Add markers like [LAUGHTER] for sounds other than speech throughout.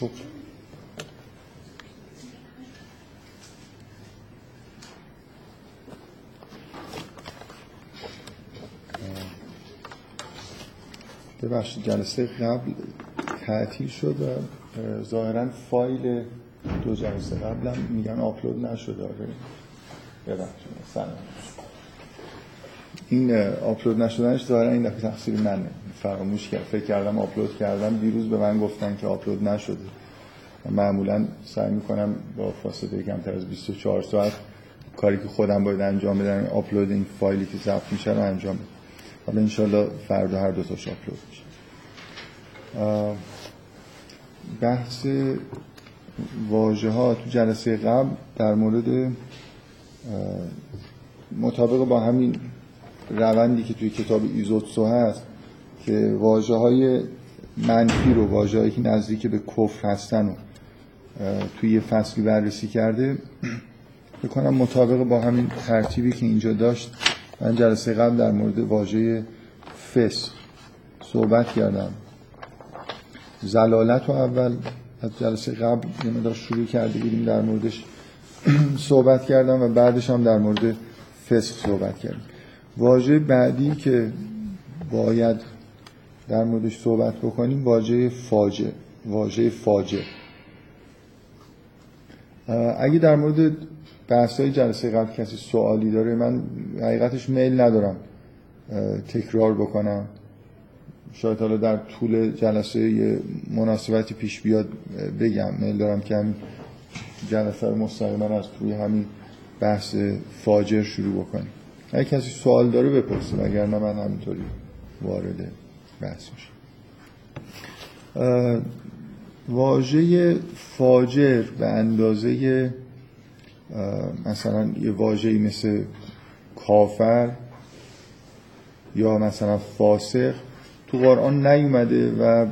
خب ببخشید جلسه قبل تعطیل شد و ظاهرا فایل دو جلسه قبلم میگن آپلود نشده. آره. ببخشید. این آپلود نشدنش ظاهرا این دفعه تقصیر منه. فراموش کرد. فکر کردم آپلود کردم. دیروز به من گفتن که آپلود نشده. معمولا سعی می‌کنم با فاصله کمتر از 24 ساعت کاری که خودم باید انجام بدم آپلود این فایلی که ضبط میشه رو انجام بدم. حالا انشالله فردا هر دو تاش آپلود میشه. بحث واژه ها تو جلسه قبل در مورد مطابق با همین روندی که توی کتاب ایزوتسو هست که واجه های منفی رو واجه که نزدیک به کفر هستن و توی یه فصلی بررسی کرده بکنم مطابق با همین ترتیبی که اینجا داشت من جلسه قبل در مورد واژه فسق صحبت کردم. زلالت رو اول از جلسه قبل یه مدار شروع کرده بودیم در موردش [CLEARS THROAT] صحبت کردم و بعدش هم در مورد فسق صحبت کردیم. واژه بعدی که باید در موردش صحبت بکنیم واژه فاجعه واژه فاجعه. اگه در مورد بحث های جلسه قبل کسی سوالی داره من حقیقتش میل ندارم تکرار بکنم. شاید حالا در طول جلسه یه مناسبتی پیش بیاد بگم. میل دارم که همین جلسه رو مستقیما از توی همین بحث فاجر شروع بکنیم. اگه کسی سوال داره بپرسیم. اگر نه من همینطوری وارد بحث میشم واژه فاجر به اندازه مثلا یه واژه‌ای مثل کافر یا مثلا فاسق تو قرآن نیومده و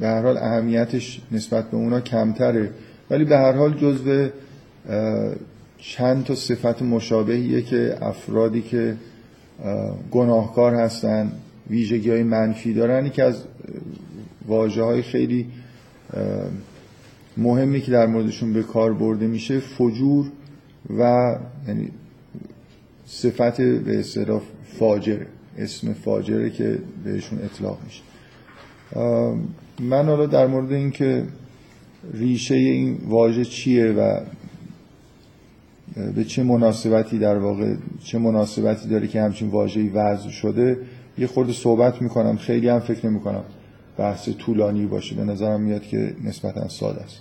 به هر حال اهمیتش نسبت به اونا کمتره. ولی به هر حال جزو چند تا صفت مشابهیه که افرادی که گناهکار هستن ویژگی های منفی دارن. که از واجه های خیلی مهمی که در موردشون به کار برده میشه فجور و یعنی صفت به اصطلاح فاجره اسم فاجره که بهشون اطلاق میشه. من حالا در مورد اینکه ریشه این واژه چیه و به چه مناسبتی در واقع چه مناسبتی داره که همچین واژه‌ای وضع شده یه خورده صحبت می‌کنم خیلی هم فکر نمی‌کنم بحث طولانی باشه. به نظرم میاد که نسبتا ساده است.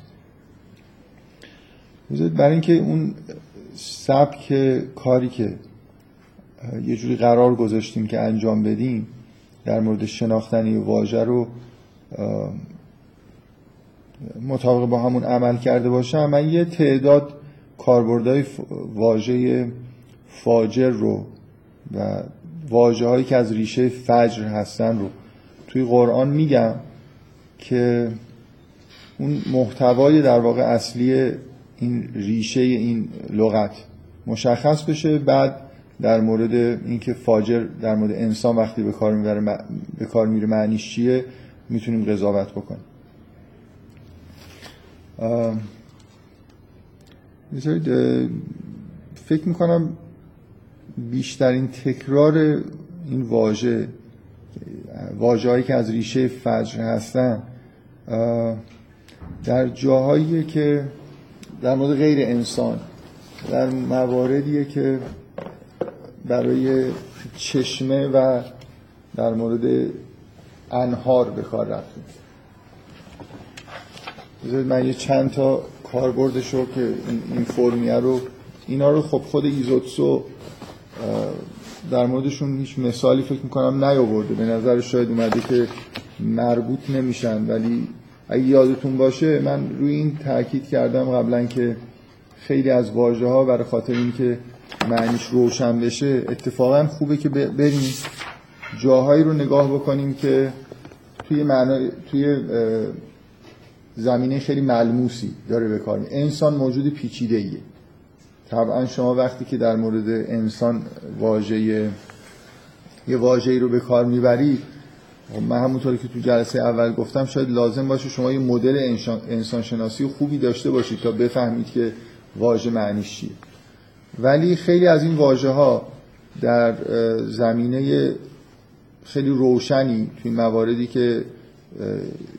برای اینکه اون سبک کاری که یه جوری قرار گذاشتیم که انجام بدیم در مورد شناختن واژه رو مطابق با همون عمل کرده باشم من یه تعداد کاربردهای واژه فاجر رو و واجه هایی که از ریشه فجر هستن رو. توی قرآن میگم که اون محتوای در واقع اصلی این ریشه این لغت مشخص بشه. بعد در مورد اینکه فاجر در مورد انسان وقتی به کار می‌بره به کار میره معنیش چیه می‌تونیم قضاوت بکنیم. فکر می‌کنم بیشترین تکرار این واژه واژه‌هایی که از ریشه فجر هستن در جاهایی که در مورد غیر انسان در مواردیه که برای چشمه و در مورد انهار به کار رفتیم. من یه چند تا کاربردش رو که این فرمیه رو اینا رو خب خود ایزوتسو در موردشون هیچ مثالی فکر می‌کنم نیاورده. به نظر شاید اومده که مربوط نمیشن ولی اگه یادتون باشه من روی این تاکید کردم قبلا که خیلی از واژه ها برای خاطر اینکه معنیش روشن بشه اتفاقا خوبه که بریم جاهایی رو نگاه بکنیم که توی معنا توی زمینه خیلی ملموسی داره به کار انسان موجود پیچیده ایه طبعا شما وقتی که در مورد انسان واژه یه واژه‌ای رو به کار می‌برید من همونطوری که تو جلسه اول گفتم شاید لازم باشه شما یه مدل انسانشناسی خوبی داشته باشید تا بفهمید که واژه معنیش چیه. ولی خیلی از این واژه ها در زمینه خیلی روشنی توی مواردی که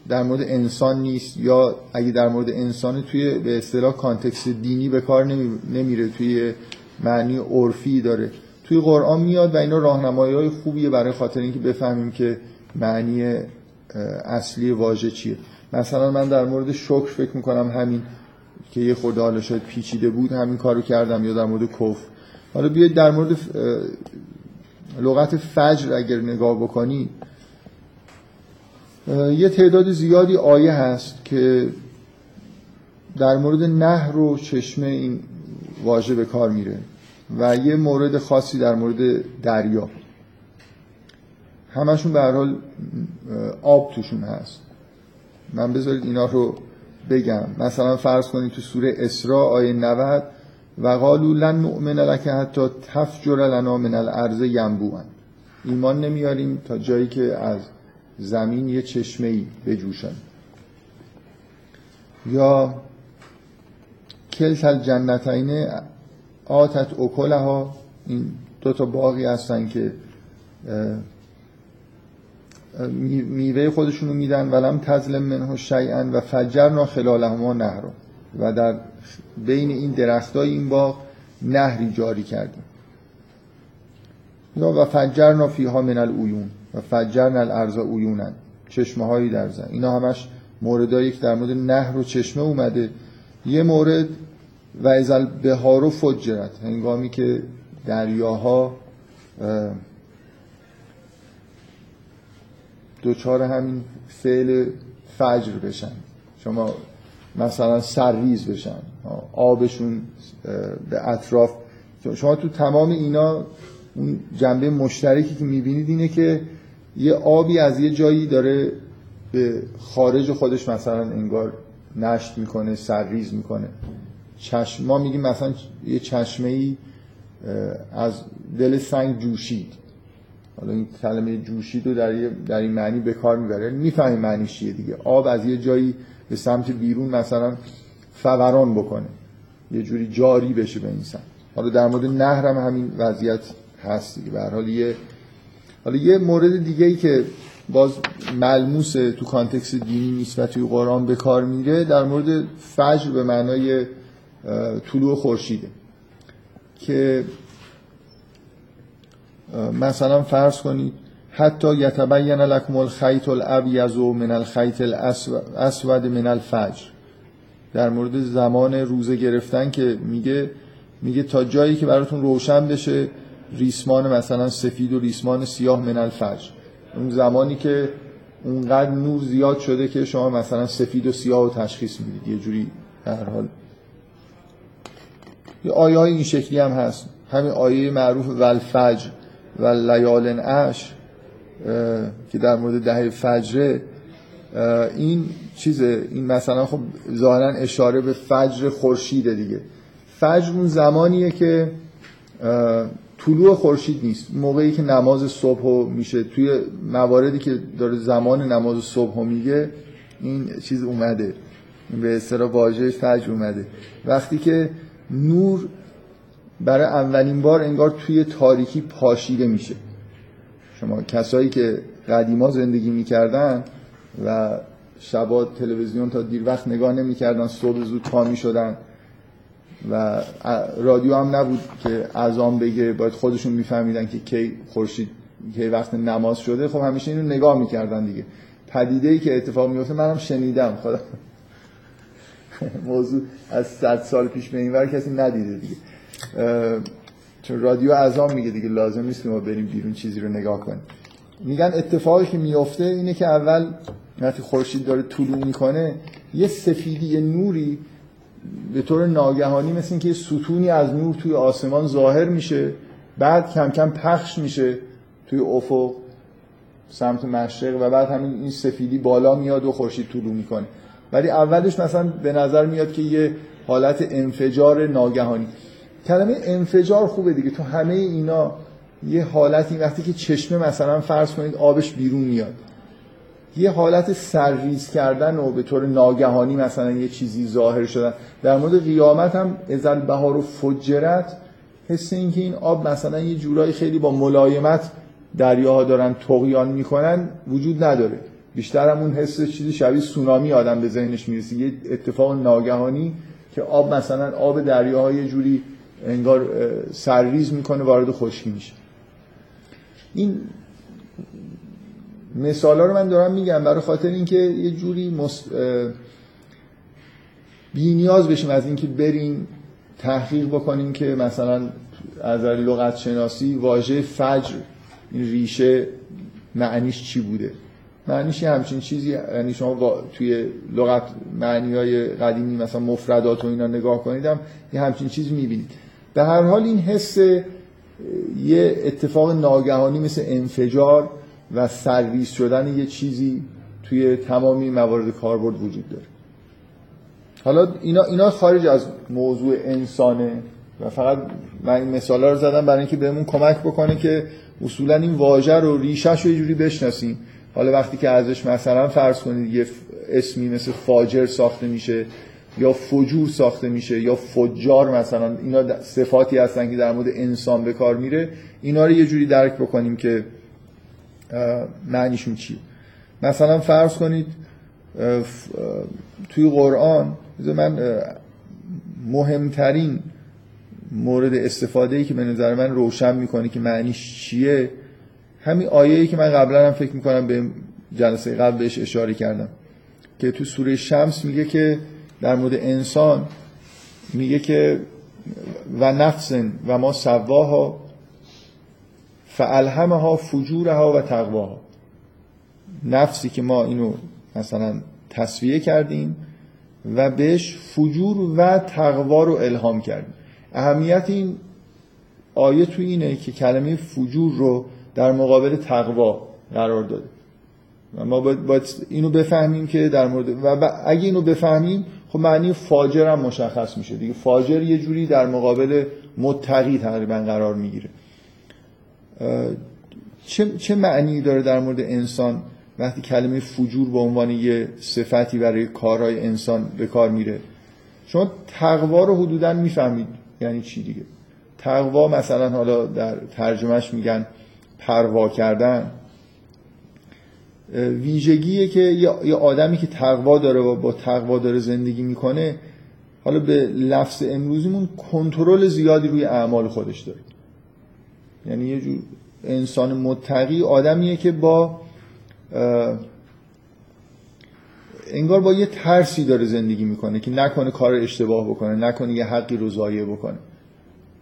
در مورد انسان نیست یا اگه در مورد انسان توی به اصطلاح کانتکست دینی به کار نمیره توی معنی عرفی داره. توی قرآن میاد و اینا راهنمایی های خوبیه برای خاطر اینکه بفهمیم که معنی اصلی واژه چیه. مثلا من در مورد شکر فکر می‌کنم همین که یه خورده حالا شاید پیچیده بود همین کارو کردم یا در مورد کف حالا بیاید در مورد لغت فجر اگر نگاه بکنی یه تعداد زیادی آیه هست که در مورد نهر و چشمه این واژه به کار میره و یه مورد خاصی در مورد دریا. همشون به حال آب توشون هست. من بذارید اینا رو بگم. مثلا فرض کنید تو سوره اسراء آیه 90 و قالوا لن نؤمن لك حتی تفجر لنا من الارض ینبوعا. ایمان نمیاریم تا جایی که از زمین یه چشمه ای بجوشن. یا کلت الجنتین آتت اکلها این دو تا باقی هستن که میوه خودشونو میدن ولم تظلم منه شیئا و فجرنا خلالهما نهر. و در بین این درختای این باغ نهری جاری کردیم. یا و فجرنا فیها من العیون. و فجرنا الارض عیونا چشمه هایی در زن. اینا همش موردایی که در مورد نهر و چشمه اومده. یه مورد و ازل بهارو فجرت. هنگامی که دریاها دوچار همین فعل فجر بشن. شما مثلا سرریز بشن. آبشون به اطراف. شما تو تمام اینا اون جنبه مشترکی که می‌بینید اینه که یه آبی از یه جایی داره به خارج خودش مثلا انگار نشت می‌کنه سرریز می‌کنه. چشم ما میگیم مثلا یه چشمه ای از دل سنگ جوشید. حالا این کلمه جوشید رو در, در این معنی به کار می‌بره. می‌فهمی معنیش چیه دیگه. آب از یه جایی به سمت بیرون مثلا فوران بکنه. یه جوری جاری بشه به این سمت حالا در مورد نهر هم همین وضعیت هست دیگه. به حال یه حالا یه مورد دیگه ای که باز ملموس تو کانتکس دینی نیست و توی قرآن به کار میره در مورد فجر به معنای طلوع خورشیده. که مثلا فرض کنید حتی یتبین لکم الخیط الابیض من الخیط الاسود من الفجر. در مورد زمان روزه گرفتن که میگه میگه تا جایی که براتون روشن بشه ریسمان مثلا سفید و ریسمان سیاه من الفجر. اون زمانی که اونقدر نور زیاد شده که شما مثلا سفید و سیاه رو تشخیص می‌دید. یه جوری در حال. یه آیه های این شکلی هم هست. همین آیه معروف ولفجر و لیال اش که در مورد دهه فجره این چیزه. این مثلا خب ظاهرا اشاره به فجر خورشیده دیگه. فجر اون زمانیه که طلوع خورشید نیست. موقعی که نماز صبح میشه توی مواردی که داره زمان نماز صبح میگه این چیز اومده. به اصطلاح واژه فجر اومده. وقتی که نور برای اولین بار انگار توی تاریکی پاشیده میشه. شما کسایی که قدیما زندگی می‌کردن و شبا تلویزیون تا دیر وقت نگاه نمی‌کردن صبح زود پا می‌شدن و رادیو هم نبود که اذان بگه باید خودشون میفهمیدن که کی خورشید کی وقت نماز شده. خب همیشه اینو نگاه می‌کردن دیگه. پدیده ای که اتفاق میفته منم شنیدم. خدا. [LAUGHS] موضوع از صد سال پیش به این کسی ندیده دیگه. چون رادیو اعظام میگه دیگه لازم نیست ما بریم بیرون چیزی رو نگاه کنیم. میگن اتفاقی که میفته اینه که اول وقتی خورشید داره طلوع می‌کنه یه سفیدی یه نوری به طور ناگهانی مثل اینکه ستونی از نور توی آسمان ظاهر میشه بعد کم کم پخش میشه توی افق سمت مشرق و بعد همین این سفیدی بالا میاد و خورشید طلوع می‌کنه. ولی اولش مثلا به نظر میاد که یه حالت انفجار ناگهانی. کلمه انفجار خوبه دیگه. تو همه اینا یه حالتی وقتی که چشمه مثلا فرض کنید آبش بیرون میاد. یه حالت سرریز کردن و به طور ناگهانی مثلا یه چیزی ظاهر شدن. در مورد قیامت هم ازل بهار و فجرت حس این که این آب مثلا یه جورایی خیلی با ملایمت دریاها دارن تقیان می‌کنن وجود نداره. بیشتر هم اون حس چیزی شبیه سونامی آدم به ذهنش می‌رسه. یه اتفاق ناگهانی که آب مثلا آب دریاها یه جوری انگار سرریز می‌کنه وارد خشکی میشه. این مثالا رو من دارم میگم برای خاطر اینکه یه جوری مست... بی نیاز بشیم از اینکه بریم تحقیق بکنیم که مثلا از لغت شناسی واژه فجر این ریشه معنیش چی بوده؟ معنیش همچین چیزی یعنی شما توی لغت معنی های قدیمی مثلا مفردات و اینا نگاه کنیدم یه همچین چیز می‌بینید. به هر حال این حس یه اتفاق ناگهانی مثل انفجار و سرویس شدن یه چیزی توی تمامی موارد کاربرد وجود داره. حالا اینا, اینا خارج از موضوع انسانه و فقط من این مثال رو زدم برای اینکه بهمون کمک بکنه که اصولا این واژه رو ریشش رو یه جوری بشناسیم. حالا وقتی که ازش مثلا فرض کنید یه اسمی مثل فاجر ساخته میشه یا فجور ساخته میشه یا فجار مثلا اینا صفاتی هستن که در مورد انسان به کار میره اینا رو یه جوری درک بکنیم که معنیشون چیه؟ مثلا فرض کنید توی قرآن من مهمترین مورد استفاده ای که به نظر من روشن می‌کنه که معنیش چیه همین آیه ای که من قبلا هم فکر می‌کنم به جلسه قبل بهش اشاره کردم که تو سوره شمس میگه که در مورد انسان میگه که و نفس و ما سواها فالهمها فجورها و تقواها. نفسی که ما اینو مثلا تصویه کردیم و بهش فجور و تقوا رو الهام کردیم. اهمیت این آیه تو اینه که کلمه فجور رو در مقابل تقوا قرار داده. و ما باید, اینو بفهمیم که در مورد و اگه اینو بفهمیم خب معنی فاجر هم مشخص میشه دیگه. فاجر یه جوری در مقابل متقی تقریبا قرار می‌گیره. چه, چه معنی داره در مورد انسان وقتی کلمه فجور به عنوان یه صفتی برای کارهای انسان به کار میره؟ شما تقوا رو حدودا می‌فهمید. یعنی چی دیگه؟ تقوا مثلا حالا در ترجمهش میگن پروا کردن. ویژگیه که یه آدمی که تقوا داره و با تقوا داره زندگی می‌کنه حالا به لفظ امروزیمون کنترل زیادی روی اعمال خودش داره. یعنی یه جور انسان متقی آدمیه که با انگار با یه ترسی داره زندگی می‌کنه که نکنه کار اشتباه بکنه نکنه یه حقی رو ضایع بکنه.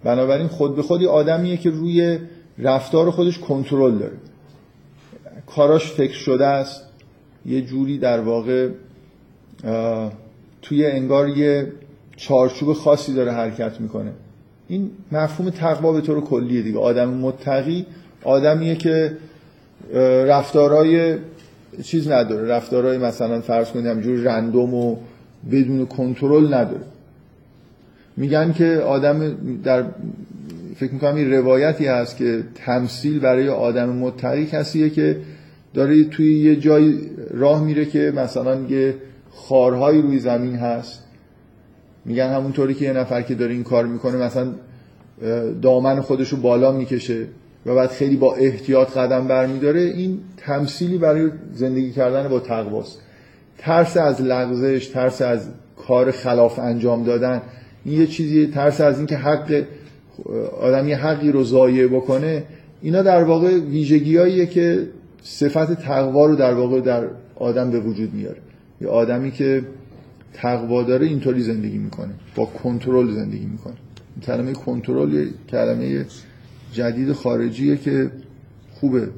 بنابراین خود به خودی آدمیه که روی رفتار خودش کنترل داره. کاراش فکر شده است. یه جوری در واقع توی انگار یه چارچوب خاصی داره حرکت می‌کنه. این مفهوم تقوا به طور کلیه دیگه. آدم متقی آدمیه که رفتارهای چیز نداره. رفتارهای مثلا فرض کنید همجور رندوم و بدون کنترل نداره. میگن که آدم در فکر می‌کنم این روایتی هست که تمثیل برای آدم متقی کسیه که داره توی یه جای راه میره که مثلا یه خارهایی روی زمین هست. میگن همونطوری که یه نفر که داره این کار می‌کنه مثلا دامن خودش رو بالا می‌کشه و بعد خیلی با احتیاط قدم برمیداره این تمثیلی برای زندگی کردن با تقواست. ترس از لغزش ترس از کار خلاف انجام دادن این یه چیزی ترس از اینکه حق آدم یه حقی رو ضایع بکنه اینا در واقع ویژگیاییه که صفت تقوا رو در واقع در آدم به وجود میاره. یه آدمی که تقوا داره اینطوری زندگی می‌کنه. با کنترل زندگی می‌کنه. کلمه کنترل یه کلمه جدید خارجیه که خوبه.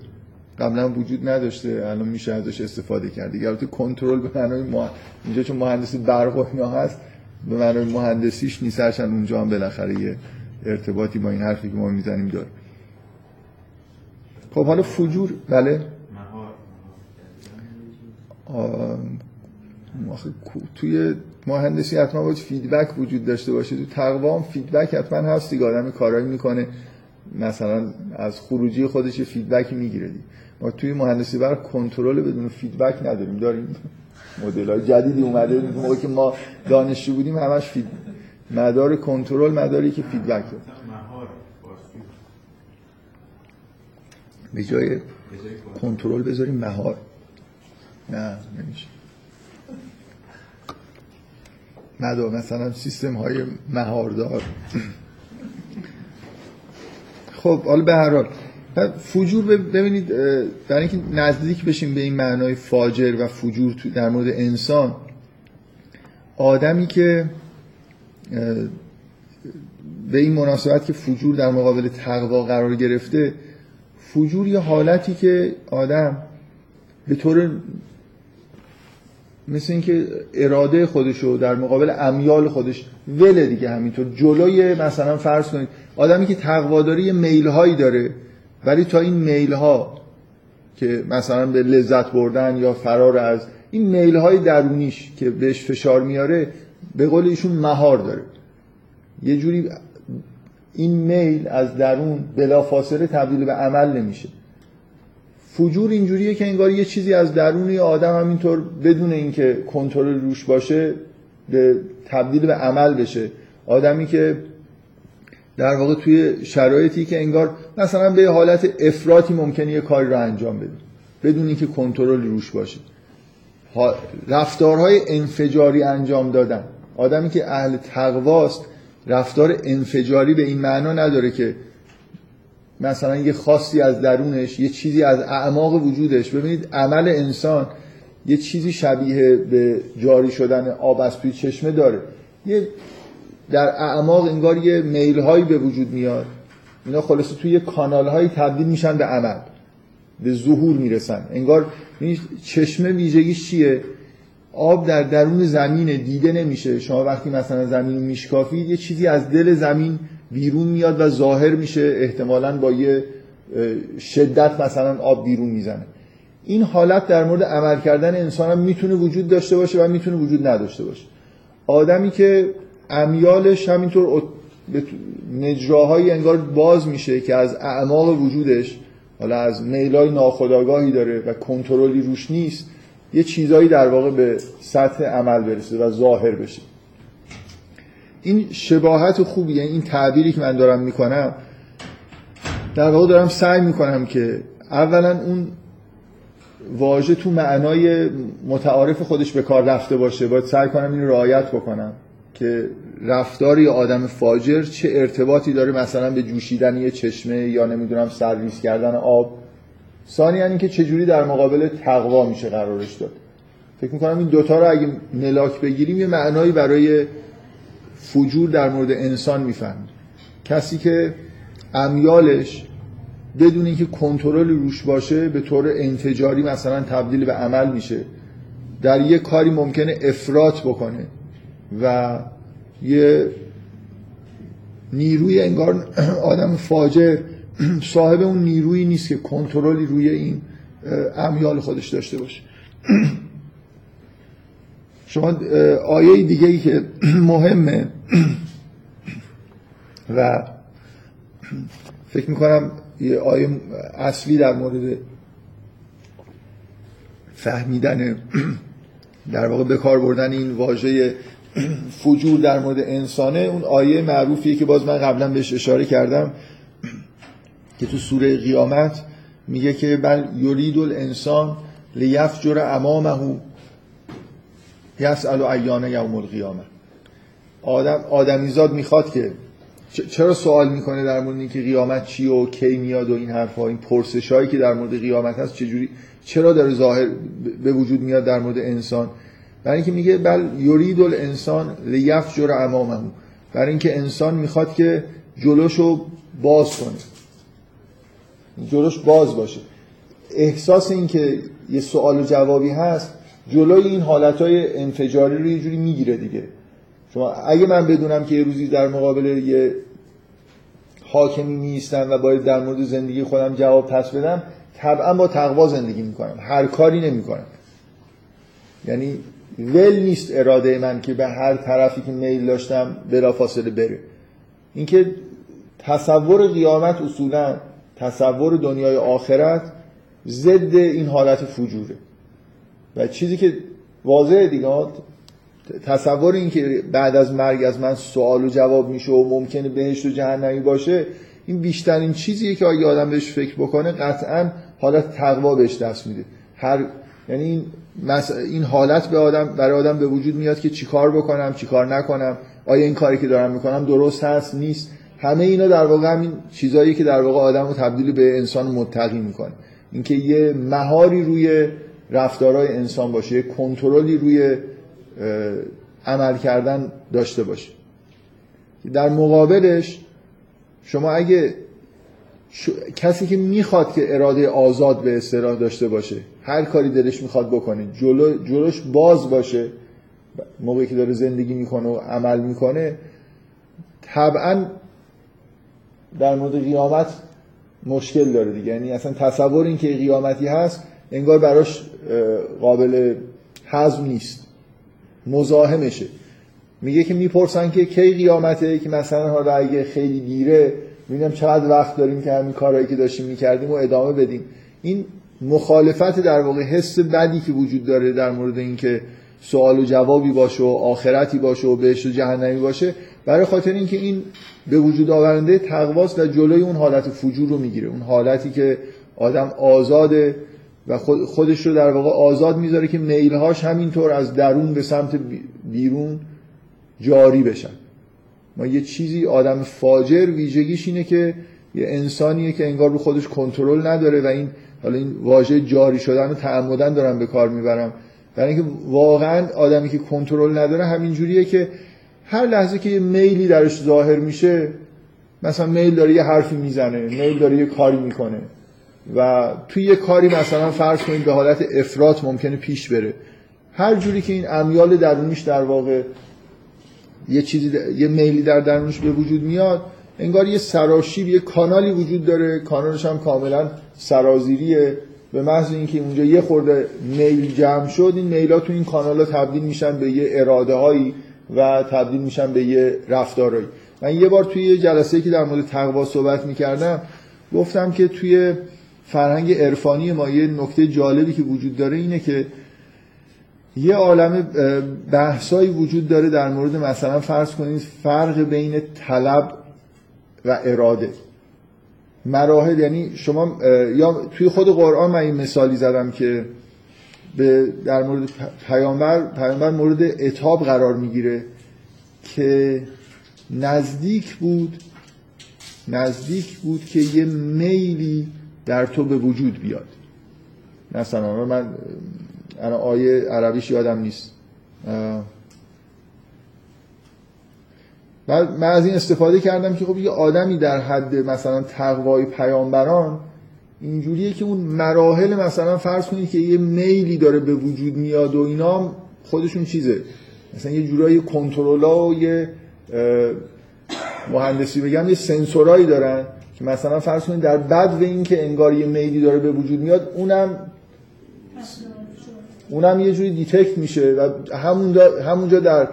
قبلا وجود نداشته الان میشه ازش استفاده کرد. دیگه البته کنترل به معنای ما اینجا چون مهندسی برق و اینا هست به معنای مهندسیش نیست. هرچند اونجا هم بالاخره یه ارتباطی با این حرفی که ما می‌زنیم داره. خب حالا فجور بله؟ توی مهندسی حتما باید feedback وجود داشته باشه. تو تقوام feedback حتما هست دیگه. آدم کارایی می‌کنه. مثلا از خروجی خودش feedback ی می‌گیره ما توی مهندسی بر کنترل بدون feedback نداریم. داریم. مدل های جدیدی اومده. موقعی که ما دانشجو بودیم همش feed مدار کنترل مداری که feedback به جای کنترل بذاریم مهار. نه نمیشه. مدار مثلا سیستم های مهاردار. خب حالا به هر حال. فجور ببینید برای اینکه نزدیک بشیم به این معنای فاجر و فجور در مورد انسان آدمی که به این مناسبت که فجور در مقابل تقوا قرار گرفته فجور یه حالتی که آدم به طور مثل اینکه اراده خودشو در مقابل امیال خودش وله دیگه همینطور. جلوی مثلا فرض کنید آدمی که تقواداری میل هایی داره ولی تا این میل ها که مثلا به لذت بردن یا فرار از این میل های درونیش که بهش فشار میاره به قول ایشون مهار داره. یه جوری این میل از درون بلافاصله تبدیل به عمل نمیشه. فجور اینجوریه که انگار یه چیزی از درون یه آدم همینطور بدون اینکه کنترل روش باشه به تبدیل به عمل بشه. آدمی که در واقع توی شرایطی که انگار مثلا به حالت افراطی ممکنه یه کاری رو انجام بده بدون اینکه کنترل روش باشه. رفتارهای انفجاری انجام دادن. آدمی که اهل تقواست رفتار انفجاری به این معنا نداره که مثلا یه خاصی از درونش یه چیزی از اعماق وجودش. ببینید عمل انسان یه چیزی شبیه به جاری شدن آب از توی چشمه داره. یه در اعماق انگار یه میل هایی به وجود میاد. اینا خلاصه توی کانال هایی تبدیل میشن به عمل. به ظهور می‌رسن. انگار چشمه ویژگیش چیه؟ آب در درون زمین دیده نمیشه. شما وقتی مثلا زمین میشکافید یه چیزی از دل زمین بیرون میاد و ظاهر میشه احتمالا با یه شدت مثلا آب بیرون می‌زنه. این حالت در مورد عمل کردن انسان هم می‌تونه وجود داشته باشه و می‌تونه وجود نداشته باشه. آدمی که امیالش همینطور نجراهایی انگار باز میشه که از اعماق وجودش حالا از میلای ناخداگاهی داره و کنترلی روش نیست یه چیزایی در واقع به سطح عمل برسه و ظاهر بشه. این شباهت خوبیه این تعبیری که من دارم می‌کنم در واقع دارم سعی می‌کنم که اولا اون واژه تو معنای متعارف خودش به کار رفته باشه. باید سعی کنم این رعایت بکنم که رفتار آدم فاجر چه ارتباطی داره مثلا به جوشیدن یه چشمه یا نمی‌دونم سرویس کردن آب. ثانیا یعنی اینکه چجوری در مقابل تقوا میشه قرارش داد. فکر می‌کنم این دوتا رو اگه ملاک بگیریم یه معنایی برای فجور در مورد انسان می‌فهمیم کسی که امیالش بدون اینکه کنترل روش باشه به طور انتجاری مثلا تبدیل به عمل میشه در یه کاری ممکنه افراط بکنه و یه نیروی انگار آدم فاجر صاحب اون نیرویی نیست که کنترلی روی این امیال خودش داشته باشه. [CLEARS THROAT] شما آیه دیگه ای که [CLEARS THROAT] مهمه [CLEARS THROAT] و فکر می‌کنم یه آیه اصلی در مورد فهمیدن [CLEARS THROAT] در واقع به کار بردن این واژه فجور در مورد انسانه اون آیه معروفیه که باز من قبلا بهش اشاره کردم که تو سوره قیامت میگه که بل یرید الانسان لیفجر امامه یسأل ایان یوم القیامه. آدم آدمیزاد می‌خواد که چرا سوال می‌کنه در مورد اینکه قیامت چی و کی میاد و این حرفا این پرسشایی که در مورد قیامت هست چجوری چرا داره ظاهر به وجود میاد در مورد انسان؟ برای اینکه میگه بل یرید الانسان لیفجر امامه. برای اینکه انسان می‌خواد که جلوشو باز کنه. جلوش باز باشه. احساس این که یه سوال و جوابی هست جلوی این حالتهای انفجاری رو یه جوری می‌گیره دیگه. شما اگه من بدونم که یه روزی در مقابل یه حاکمی نیستم و باید در مورد زندگی خودم جواب پس بدم طبعا با تقوا زندگی می‌کنم. هر کاری نمی‌کنم. یعنی ول نیست اراده من که به هر طرفی که میل داشتم بلافاصله بره. اینکه تصور قیامت اصولا تصور دنیای آخرت ضد این حالت فجوره. و چیزی که واضحه دیگه تصور این که بعد از مرگ از من سوال و جواب میشه و ممکنه بهشت و جهنمی باشه این بیشترین چیزیه که اگه آدم بهش فکر بکنه قطعا حالت تقوا بهش دست میده. هر یعنی این, این حالت به آدم برای آدم به وجود میاد که چیکار بکنم چیکار نکنم آیا این کاری که دارم می‌کنم درست هست نیست. همه اینا در واقع همین چیزایی که در واقع آدم تبدیل به انسان متقی می‌کنه. اینکه یه مهاری روی رفتارهای انسان باشه یه کنترلی روی عمل کردن داشته باشه. در مقابلش شما اگه کسی که می‌خواد که اراده آزاد به اصطلاح داشته باشه هر کاری دلش می‌خواد بکنه جلو جلوش باز باشه موقعی که داره زندگی می‌کنه و عمل می‌کنه طبعا در مورد قیامت مشکل داره دیگه. یعنی اصلا تصور این که قیامتی هست انگار براش قابل حزم نیست. مزاحمشه. میگه که می‌پرسن که کی قیامته که مثلا حالا اگه خیلی دیره می‌بینم چقدر وقت داریم که همین کارهایی که داشتیم می‌کردیم و ادامه بدیم. این مخالفت در واقع حس بدی که وجود داره در مورد اینکه سوال و جوابی باشه و آخرتی باشه و بهشت و جهنمی باشه. برای خاطر اینکه این به وجود آورنده تقواست و جلوی اون حالت فجور رو می‌گیره. اون حالتی که آدم آزاده و خودش رو در واقع آزاد می‌ذاره که میلهاش همینطور از درون به سمت بیرون جاری بشن. ما یه چیزی آدم فاجر ویژگیش اینه که یه انسانیه که انگار رو خودش کنترل نداره و این حالا این واژه جاری شدن رو تعمدن دارم به کار می‌برم. برای اینکه واقعا آدمی که کنترل نداره همین جوریه که هر لحظه که یه میلی درش ظاهر میشه مثلا میل داره یه حرفی می‌زنه میل داره یه کاری می‌کنه. و توی یه کاری مثلا فرض کنید به حالت افراط ممکنه پیش بره. هر جوری که این امیال درونیش در واقع یه چیزی یه میلی در درونش به وجود میاد انگار یه سراشیب یه کانالی وجود داره. کانالش هم کاملا سرازیریه. به محض اینکه اونجا یه خورده میل جمع شد این میلا تو این کانال ها تبدیل میشن به یه اراده هایی و تبدیل میشن به یه رفتارهایی. من یه بار توی یه جلسه که در مورد تقوا صحبت می‌کردم گفتم که توی فرهنگ عرفانی ما یه نکته جالبی که وجود داره اینه که یه عالم بحثایی وجود داره در مورد مثلا فرض کنید فرق بین طلب و اراده. مراحل یعنی شما یا توی خود قرآن من این مثالی زدم که به در مورد پیامبر پیامبر مورد اتاب قرار می‌گیره که نزدیک بود نزدیک بود که یه میلی در تو به وجود بیاد. مثلا من انا آیه عربیش یادم نیست. من از این استفاده کردم که خب یه آدمی در حد مثلا تقوای پیامبران اینجوریه که اون مراحل مثلا فرض کنید که یه میلی داره به وجود میاد و اینا خودشون چیزه. مثلا یه جورایی کنترلا و یه مهندسی بگم یه سنسورایی دارن. که مثلا فرض کنید در بد و این که انگار یه میلی داره به وجود میاد اونم اونم یه جوری دیتکت میشه و همونجا, همونجا در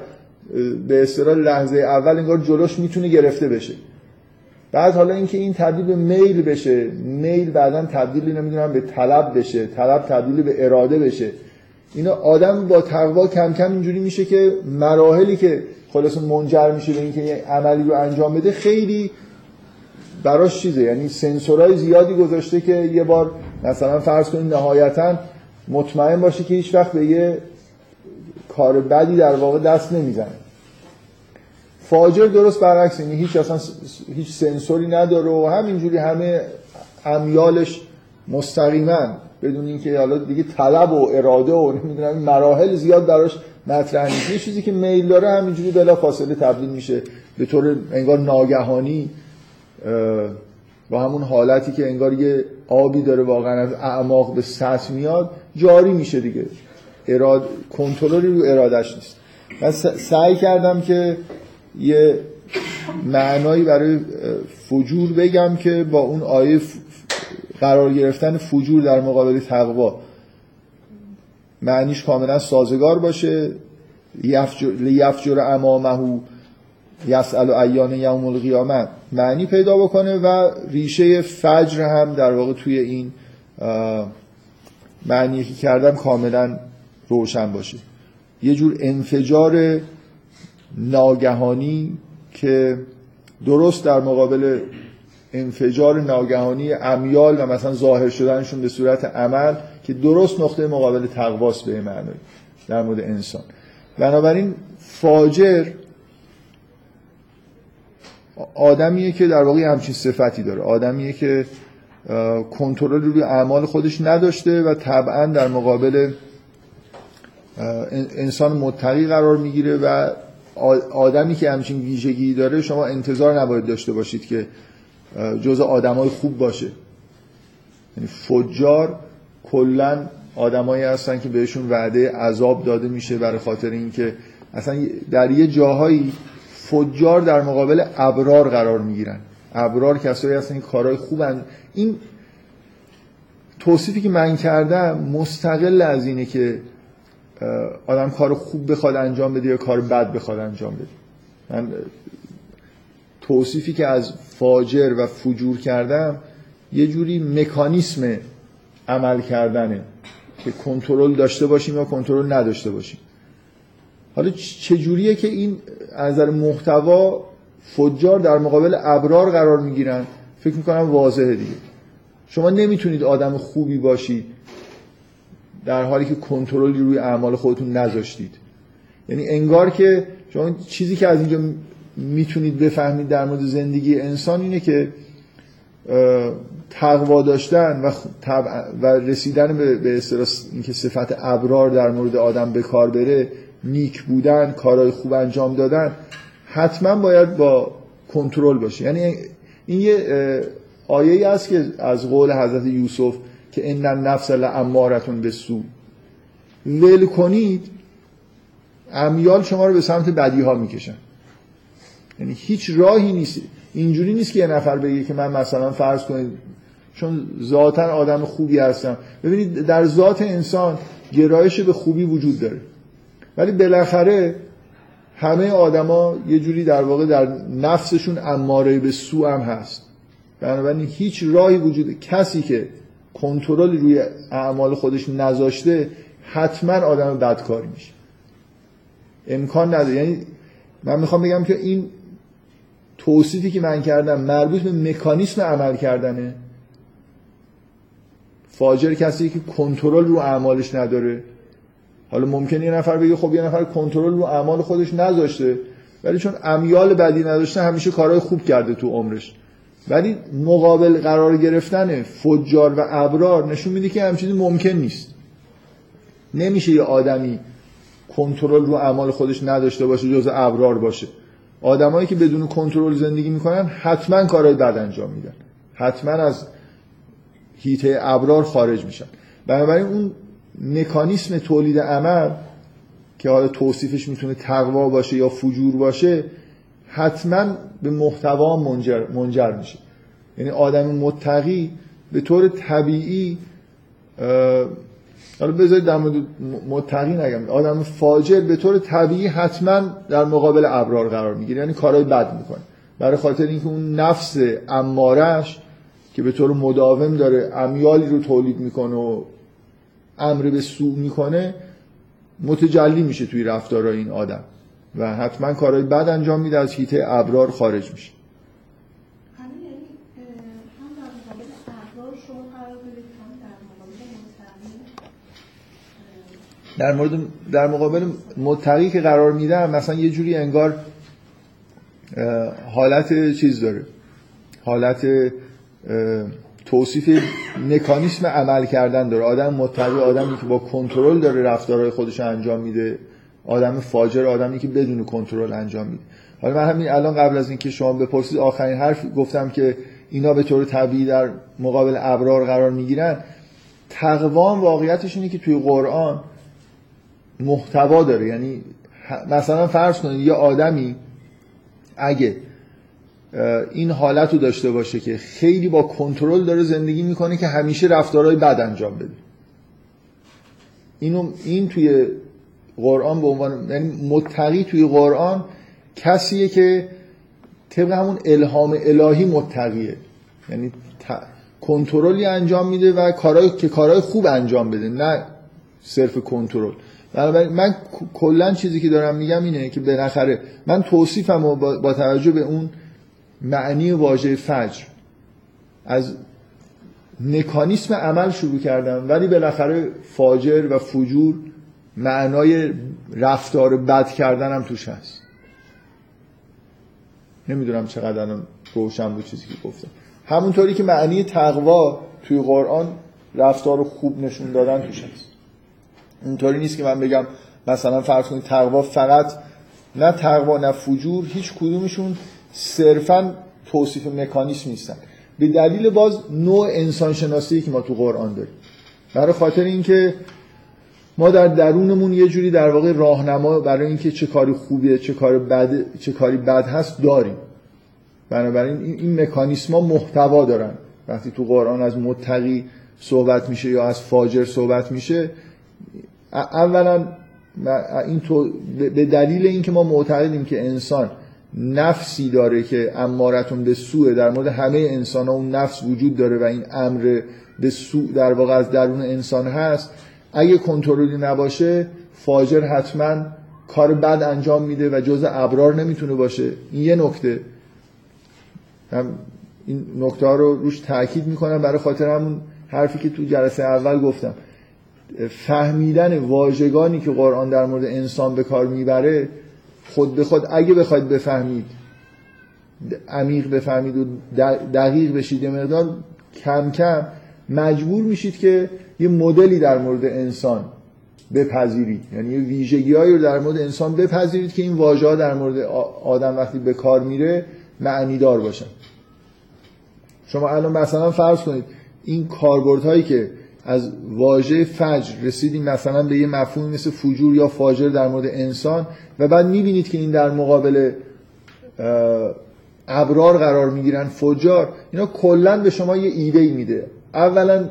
به اصطلاح لحظه اول انگار جلوش می‌تونه گرفته بشه. بعد حالا اینکه این تبدیل به میل بشه میل بعدا تبدیل نمی‌دونم به طلب بشه طلب تبدیل به اراده بشه. اینا آدم با تقوا کم کم اینجوری میشه که مراحلی که خلاص منجر میشه به اینکه یه عملی رو انجام بده خیلی براش چیزه. یعنی سنسورهای زیادی گذاشته که یه بار مثلا فرض کنید نهایتا مطمئن باشه که هیچ وقت به یه کار بدی در واقع دست نمی‌زنه. فاجر درست برعکس یعنی هیچ اصلا هیچ سنسوری نداره و همینجوری همه امیالش مستقیما بدون اینکه حالا دیگه طلب و اراده و نمی‌دونم مراحل زیاد براش مطرح نیست. چیزی که میل داره همینجوری بلا فاصله تبدیل میشه. به طور انگار ناگهانی با همون حالتی که انگار یه آبی داره واقعا از اعماق به سطح میاد جاری میشه دیگه. اراد کنترلی رو ارادش نیست. من سعی کردم که یه معنایی برای فجور بگم که با اون آیه قرار گرفتن فجور در مقابل تقوا. معنیش کاملا سازگار باشه. یفجر امامهو یسأل ایان یوم القیامت. معنی پیدا بکنه و ریشه فجر هم در واقع توی این معنی که کردم کاملا روشن باشه. یه جور انفجار ناگهانی که درست در مقابل انفجار ناگهانی امیال و مثلا ظاهر شدنشون به صورت عمل که درست نقطه مقابل تقواست به معنی در مورد انسان. بنابراین فاجر آدمیه که در واقع همچین صفتی داره. آدمیه که کنترل روی اعمال خودش نداشته و طبعا در مقابل انسان متقی قرار می‌گیره و آدمی که همچین ویژگی داره شما انتظار نباید داشته باشید که جز آدمای خوب باشه. یعنی فجار کلا آدمایی هستن که بهشون وعده عذاب داده میشه برای خاطر اینکه اصلا در یه جاهایی فجار در مقابل ابرار قرار می‌گیرن. ابرار کسایی هستن که کارهای خوبن. این توصیفی که من کردم مستقل از اینه که آدم کار خوب بخواد انجام بده یا کار بد بخواد انجام بده. من توصیفی که از فاجر و فجور کردم یه جوری مکانیسم عمل کردنه که کنترل داشته باشیم یا کنترل نداشته باشیم. حالا چجوریه که این از نظر محتوا فجار در مقابل ابرار قرار می‌گیرن؟ فکر می‌کنم واضحه دیگه. شما نمی‌تونید آدم خوبی باشید در حالی که کنترلی روی اعمال خودتون نذاشتید. یعنی انگار که شما چیزی که از اینجا می‌تونید بفهمید در مورد زندگی انسان اینه که تقوا داشتن و, و رسیدن به, به اینکه صفت ابرار در مورد آدم به کار بره نیک بودن کارهای خوب انجام دادن حتما باید با کنترل باشه. یعنی این یه آیه ای است که از قول حضرت یوسف که ان النفس لامارتون به سو ول کنید امیال شما رو به سمت بدی ها می‌کشن. یعنی هیچ راهی نیست. اینجوری نیست که یه نفر بگه که من مثلا فرض کنید چون ذاتا آدم خوبی هستم. ببینید در ذات انسان گرایش به خوبی وجود داره. ولی بالاخره همه آدما یه جوری در واقع در نفسشون اماره به سو هم هست. بنابراین هیچ راهی وجود کسی که کنترل روی اعمال خودش نذاشته حتما آدم بدکاری میشه. امکان نداره. یعنی من می‌خوام بگم که این توصیفی که من کردم مربوط به مکانیسم عمل کردنه. فاجر کسی که کنترل رو اعمالش نداره. حالا ممکنه یه نفر بگه خب یه نفر کنترل رو اعمال خودش نذاشته ولی چون امیال بدی نداشته همیشه کارهای خوب کرده تو عمرش. ولی مقابل قرار گرفتن فجار و ابرار نشون میده که همچینی ممکن نیست. نمیشه یه آدمی کنترل رو اعمال خودش نداشته باشه جز ابرار باشه. آدمایی که بدون کنترل زندگی می‌کنن حتما کارهای بد انجام میدن. حتما از هیته ابرار خارج میشن. بنابراین اون مکانیسم تولید عمل که حالا توصیفش می‌تونه تقوا باشه یا فجور باشه حتما به محتوا منجر, منجر میشه. یعنی آدم متقی به طور طبیعی حالا بذارید در مورد متقی نگم. آدم فاجر به طور طبیعی حتما در مقابل ابرار قرار می‌گیره. یعنی کارهای بد می‌کنه. برای خاطر اینکه اون نفس امارش که به طور مداوم داره امیالی رو تولید می‌کنه و امر به سوء می‌کنه متجلی میشه توی رفتارهای این آدم. و حتما کارهای بد انجام میده از هیته ابرار خارج میشه. در مورد در مقابل متقی که قرار میدم مثلا یه جوری انگار حالت چیز داره. حالت توصیف مکانیسم عمل کردن داره. آدم متقی آدمی که با کنترل داره رفتارهای خودش انجام میده. آدم فاجر آدمی که بدون کنترل انجام میده. حالا من همین الان قبل از اینکه شما بپرسید آخرین حرف گفتم که اینا به طور طبیعی در مقابل ابرار قرار می‌گیرن. تقوام واقعیتش اینه که توی قرآن محتوا داره. یعنی مثلا فرض کنید یه آدمی اگه این حالت رو داشته باشه که خیلی با کنترل داره زندگی می‌کنه که همیشه رفتارهای بد انجام بده. اینو این توی قرآن به عنوان یعنی متقی توی قرآن کسیه که طبق همون الهام الهی متقیه. یعنی کنترلی انجام میده و کارهای که کارهای خوب انجام بده نه صرف کنترل. بنابراین من کلا چیزی که دارم میگم اینه که بالاخره من توصیفم و با توجه به اون معنی واژه فجر. از مکانیسم عمل شروع کردم ولی بالاخره فاجر و فجور معنای رفتار بد کردنم توش هست. نمی‌دونم چقدر الان روشن بود چیزی که گفتم. همونطوری که معنی تقوا توی قرآن رفتار خوب نشون دادن توش هست. اینطوری نیست که من بگم مثلا فرض کنید تقوا فقط نه تقوا نه فجور هیچ کدومشون صرفا توصیف مکانیسم نیستن. به دلیل باز نوع انسانشناسی که ما تو قرآن داریم. برای خاطر اینکه ما در درونمون یه جوری در واقع راهنما برای اینکه چه کاری خوبه چه کار بد چه کاری بد هست داریم. بنابراین این, این مکانیسما محتوا دارن. وقتی تو قرآن از متقی صحبت میشه یا از فاجر صحبت میشه اولا این تو به دلیل اینکه ما معتقدیم که انسان نفسی داره که امارتون به سوء در مورد همه انسان ها اون نفس وجود داره و این امر به سوء در واقع از درون انسان هست. اگه کنترلی نباشه فاجر حتما کار بد انجام میده و جز ابرار نمی‌تونه باشه. این یه نکته. هم این نکته ها رو روش تاکید می‌کنم. برای خاطر همون حرفی که تو جلسه اول گفتم. فهمیدن واژگانی که قرآن در مورد انسان به کار می‌بره خود به خود اگه بخواید بفهمید عمیق بفهمید و دقیق بشید یه مقدار کم کم مجبور میشید که یه مدلی در مورد انسان بپذیرید. یعنی یه ویژگی رو در مورد انسان بپذیرید که این واژه در مورد آدم وقتی به کار میره معنیدار باشن. شما الان مثلا فرض کنید این کاربردهایی که از واژه فجر رسیدیم مثلا به یه مفهومی مثل فجور یا فاجر در مورد انسان و بعد می‌بینید که این در مقابل ابرار قرار می‌گیرن فجار اینا کلا به شما یه ایده ای میده. اولا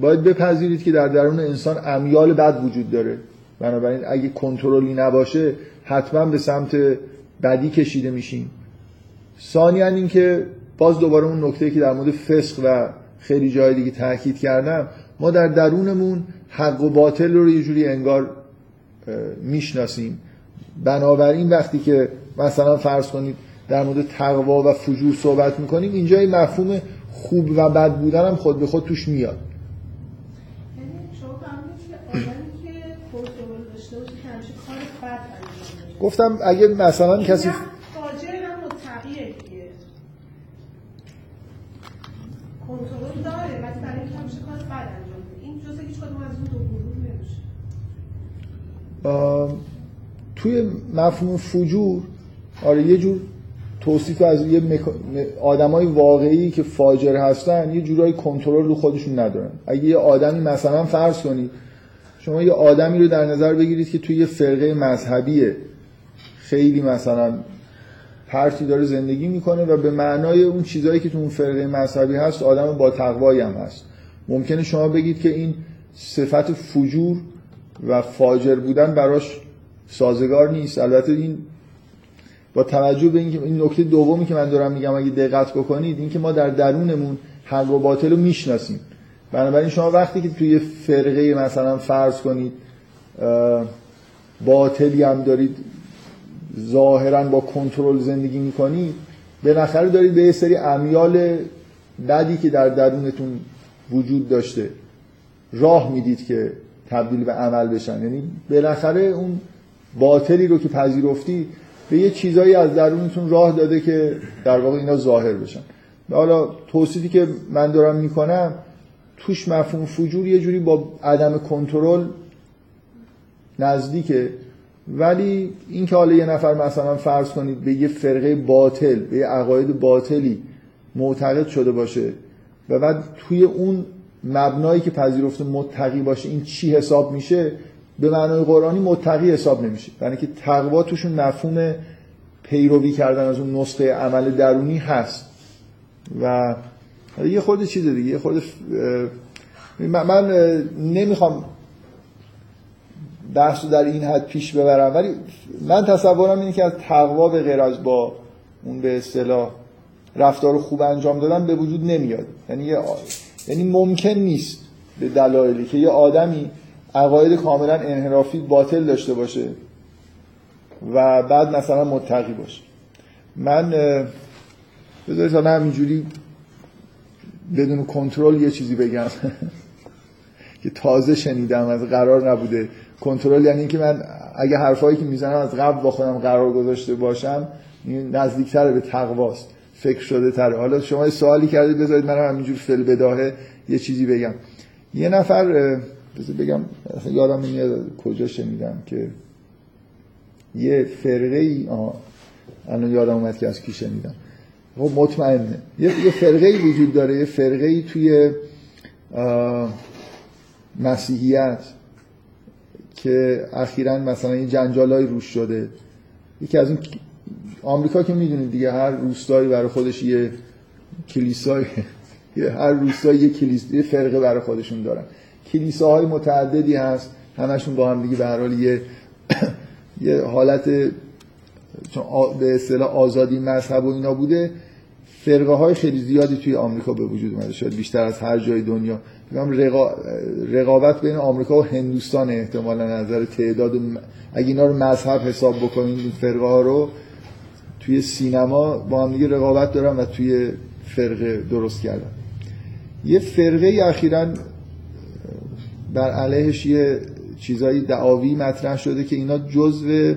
باید بپذیرید که در درون انسان امیال بد وجود داره. بنابراین اگه کنترلی نباشه حتما به سمت بدی کشیده میشیم. ثانیا اینکه باز دوباره اون نکته که در مورد فسق و خیلی جای دیگه تاکید کردم. ما در درونمون حق و باطل رو یه جوری انگار می‌شناسیم. بنابراین وقتی که مثلا فرض کنید در مورد تقوا و فجور صحبت می‌کنیم اینجا این مفهوم خوب و بد بودن هم خود به خود توش میاد. گفتم اگه مثلا کسی توی مفهوم فجور آره یه جور توصیف از یه. آدمای واقعی که فاجر هستن یه جورایی کنترل رو خودشون ندارن اگه یه آدمی مثلا فرض کنید شما یه آدمی رو در نظر بگیرید که توی یه فرقه مذهبی خیلی مثلا پرتی داره زندگی می‌کنه و به معنای اون چیزهایی که تو اون فرقه مذهبی هست آدم با تقوایی هم هست ممکنه شما بگید که این صفت فجور و فاجر بودن براش سازگار نیست. البته این با توجه به اینکه این نکته دومی که من دارم میگم اگه دقت بکنید اینکه ما در درونمون حق و باطل رو می‌شناسیم. بنابراین شما وقتی که توی فرقه مثلا فرض کنید باطلی هم دارید ظاهرا با کنترل زندگی می‌کنید بالاخره دارید به یه سری امیال بدی که در درونتون وجود داشته راه می‌دید که تبدیل به عمل بشن. یعنی بالاخره اون باطلی رو که پذیرفتی به یه چیزایی از درونتون راه داده که در واقع اینا ظاهر بشن. حالا توصیفی که من دارم می‌کنم توش مفهوم فجور یه جوری با عدم کنترل نزدیکه. ولی اینکه حالا یه نفر مثلا فرض کنید به یه فرقه باطل به یه عقاید باطلی معتقد شده باشه و بعد توی اون مبنایی که پذیرفته متقی باشه این چی حساب میشه به معنای قرآنی متقی حساب نمیشه یعنی که تقوا توشون مفهوم پیروی کردن از اون نسخه عمل درونی هست. و یه خورده چیز دیگه یه خورده من نمی‌خوام بحث در این حد پیش ببرم ولی من تصورم اینه که از تقوا به غیر از با اون به اصطلاح رفتار خوب انجام دادن به وجود نمیاد. یعنی یعنی ممکن نیست به دلایلی که یه آدمی عقاید کاملا انحرافی باطل داشته باشه و بعد مثلا متقی باشه. من بذارید حالا همینجوری بدون کنترل یه چیزی بگم [LAUGHS] که تازه شنیدم از قرار نبوده. کنترل یعنی اینکه من اگه حرفایی که می‌زنم از قبل با خودم قرار گذاشته باشم نزدیکتر به تقواست. فکر شده تره. حالا شما سوالی کردید بذارید من همینجور فل بداهه یه چیزی بگم. یه نفر بذار بگم یادم نمیاد کجا شنیدم که یه فرقه ای الان یادم اومد که از کی شنیدم. خب مطمئنه. یه, فرقه ای وجود داره یه فرقه ای توی مسیحیت که اخیرا مثلا این جنجالای روش شده. یکی از این آمریکا که می‌دونید دیگه هر روستایی برای خودش یه کلیسای هر روستایی یه کلیس یه فرقه برای خودشون دارن. کلیساهای متعددی هست. همشون با هم دیگه به هر حال یه یه حالت چون به اصطلاح آزادی مذهب و اینا بوده. فرقه های خیلی زیادی توی آمریکا به وجود اومده. شاید بیشتر از هر جای دنیا. رقا... رقابت بین آمریکا و هندوستان احتمالا نظر تعداد اگه اینا رو مذهب حساب بکنید این فرقه ها رو توی سینما با هم دیگه رقابت دارن و توی فرقه درست کردن. یه فرقه اخیرا بر علیهش یه چیزایی دعاوی مطرح شده که اینا جزو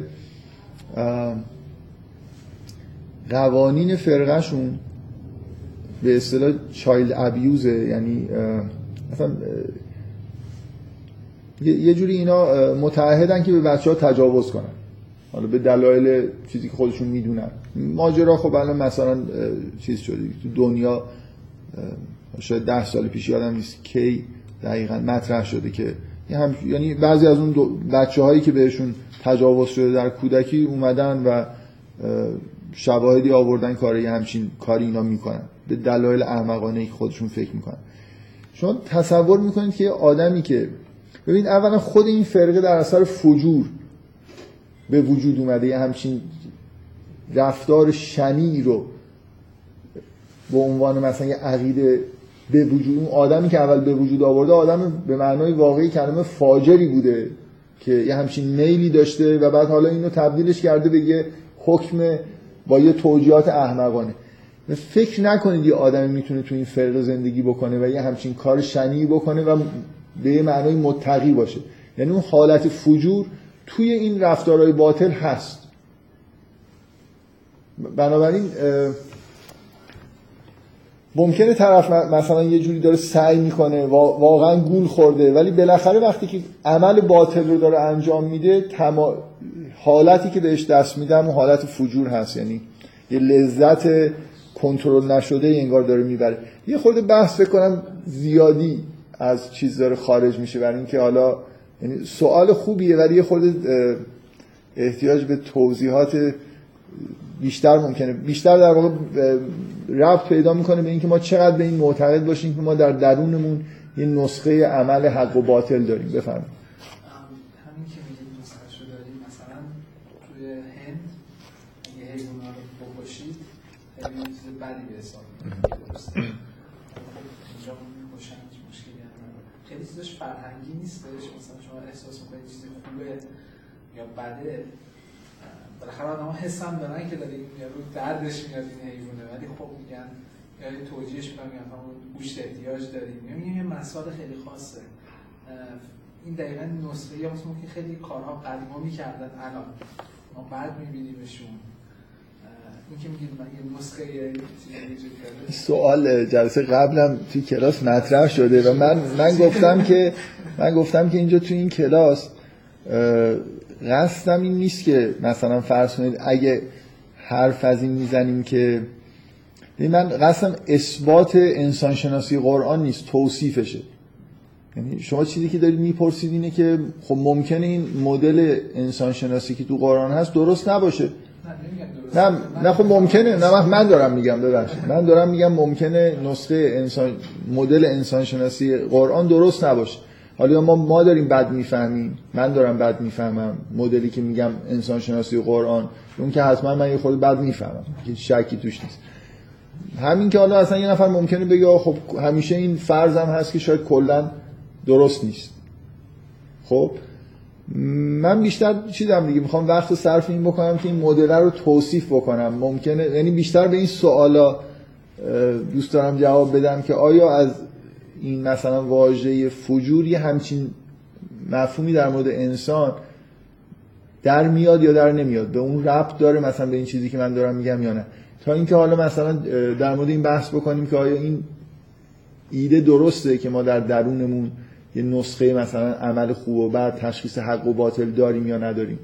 قوانین فرقهشون به اصطلاح چایلد ابیوزه یعنی مثلا یه جوری اینا متعهدن که به بچه ها تجاوز کنن. حالا به دلایل چیزی که خودشون می‌دونن. ماجرا خب الان مثلا چیز شده تو دنیا شاید ده سال پیش یادم نیست کی دقیقا مطرح شده که هم یعنی بعضی از اون بچه هایی که بهشون تجاوز شده در کودکی اومدن و شواهدی آوردن کاری همچین کاری اینا می‌کنن. به دلایل احمقانه که خودشون فکر می‌کنن. شما تصور می‌کنید که آدمی که ببین اولا خود این فرقه در اثر فجور به وجود اومده. یه همچین رفتار شنی رو به عنوان مثلا یه عقیده به وجود اون آدمی که اول به وجود آورده آدم به معنای واقعی کلمه فاجری بوده که یه همچین میلی داشته و بعد حالا اینو تبدیلش کرده به یه حکم با یه توجیهات احمقانه. فکر نکنید یه آدمی می‌تونه تو این فرق زندگی بکنه و یه همچین کار شنی بکنه و به یه معنای متقی باشه. یعنی اون حالت فجور توی این رفتارهای باطل هست. بنابراین ممکنه طرف مثلا یه جوری داره سعی می‌کنه واقعا گول خورده ولی بالاخره وقتی که عمل باطل رو داره انجام میده حالتی که بهش دست میدم حالت فجور هست. یعنی یه لذت کنترل نشده انگار داره می‌بره. یه خورده بحث بکنم زیادی از چیز داره خارج میشه برای اینکه حالا یعنی سوال خوبیه ولی یه خورده احتیاج به توضیحات بیشتر ممکنه. بیشتر در واقع ربط پیدا می‌کنه به اینکه ما چقدر به این معتقد باشیم که ما در درونمون یه نسخه عمل حق و باطل داریم. بفرمایید. همین که میگید نسخه داریم مثلا توی هند اگه حیونا رو بکشید خیلی چیز بدی به حساب درسته؟ اینجا می‌کشن مشکلی هم خیلی چیزش فرهنگی نیستش. مثلا شما احساس می‌کنید چیزی خوبه یا بده. بالاخره آدم ها حس هم دارن که داره رو دردش میاد این حیوانه ولی خب میگن یا توجیهش می‌کنم میگن گوشت احتیاج داریم. میگن یه مسائل خیلی خاصه. این دقیقا نسخه یا که خیلی کارها قدیما می‌کردن الان ما بعد میبینیمشون. سوال جلسه قبلم توی کلاس مطرح شده و من من گفتم که من گفتم که اینجا توی این کلاس قصدم این نیست که مثلا فرض کنید اگه حرف از این می‌زنیم که من قصدم اثبات انسانشناسی قرآن نیست توصیفشه. یعنی شما چیزی که دارید می‌پرسید اینه که خب ممکنه این مدل انسانشناسی که تو قرآن هست درست نباشه. نه نه خب ممکنه. نه من دارم میگم ببخشید. من دارم میگم ممکنه نسخه انسان مدل انسانشناسی قرآن درست نباشه. حالا ما ما داریم بد می‌فهمیم. من دارم بد می‌فهمم. مدلی که میگم انسان شناسی قرآن اون که حتما من یه خود بد می‌فهمم. که شکی توش نیست. همین که حالا اصلا یه نفر ممکنه بگه خب همیشه این فرضم هست که شاید کلا درست نیست. خب من بیشتر چیزم دیگه می‌خوام وقت صرف این بکنم که این مدل رو توصیف بکنم. ممکنه یعنی بیشتر به این سوالا دوست دارم جواب بدم که آیا از این مثلا واژه فجور یه همچین مفهومی در مورد انسان در میاد یا در نمیاد؟ به اون ربط داره مثلا به این چیزی که من دارم میگم یا نه؟ تا اینکه حالا مثلا در مورد این بحث بکنیم که آیا این ایده درسته که ما در درونمون یه نسخه مثلا عمل خوب و بد تشخیص حق و باطل داریم یا نداریم؟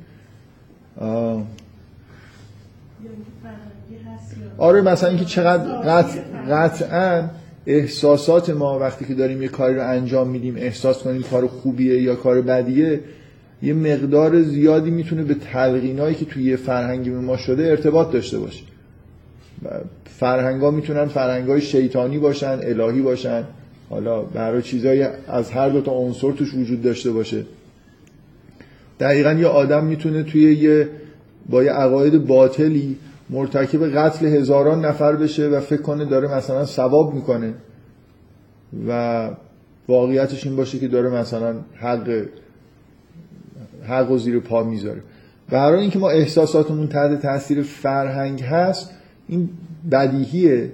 آره مثلا اینکه چقدر قطع قطعا احساسات ما وقتی که داریم یه کاری رو انجام میدیم احساس کنیم کار خوبیه یا کار بدیه یه مقدار زیادی می‌تونه به تلقینایی که توی یه فرهنگی ما شده ارتباط داشته باشه. فرهنگا می‌تونن فرهنگای شیطانی باشن الهی باشن. حالا برای چیزایی از هر دو تا عنصر توش وجود داشته باشه. دقیقا یه آدم می‌تونه توی یه با یه عقاید باطلی مرتکب قتل هزاران نفر بشه و فکر کنه داره مثلا ثواب می‌کنه. و واقعیتش این باشه که داره مثلا حق حق و زیر پا می‌ذاره. برای اینکه ما احساساتمون تحت تاثیر فرهنگ هست این بدیهیه.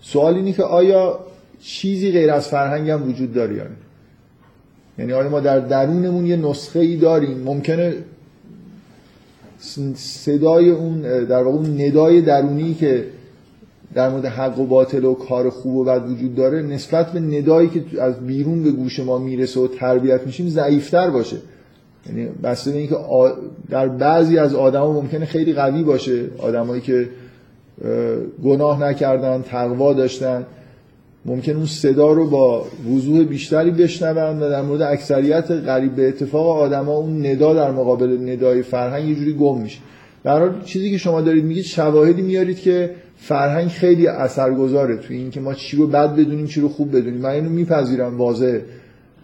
سوال اینه که آیا چیزی غیر از فرهنگ هم وجود داره یا یعنی آیا ما در درونمون یه نسخه ای داریم؟ ممکنه صدای اون در واقع اون ندای درونی که در مورد حق و باطل و کار خوب و بد وجود داره نسبت به ندایی که از بیرون به گوش ما می‌رسه و تربیت میشیم ضعیفتر باشه. یعنی بسته به اینکه در بعضی از آدما ممکنه خیلی قوی باشه. آدمایی که گناه نکردن تقوا داشتن. ممکن اون صدا رو با وضوح بیشتری بشنون و در مورد اکثریت قریب به اتفاق آدما اون ندا در مقابل ندای فرهنگ یه جوری گم میشه. در چیزی که شما دارید میگید شواهدی میارید که فرهنگ خیلی اثرگذاره توی اینکه ما چی رو بد بدونیم چی رو خوب بدونیم. من اینو میپذیرم واضحه.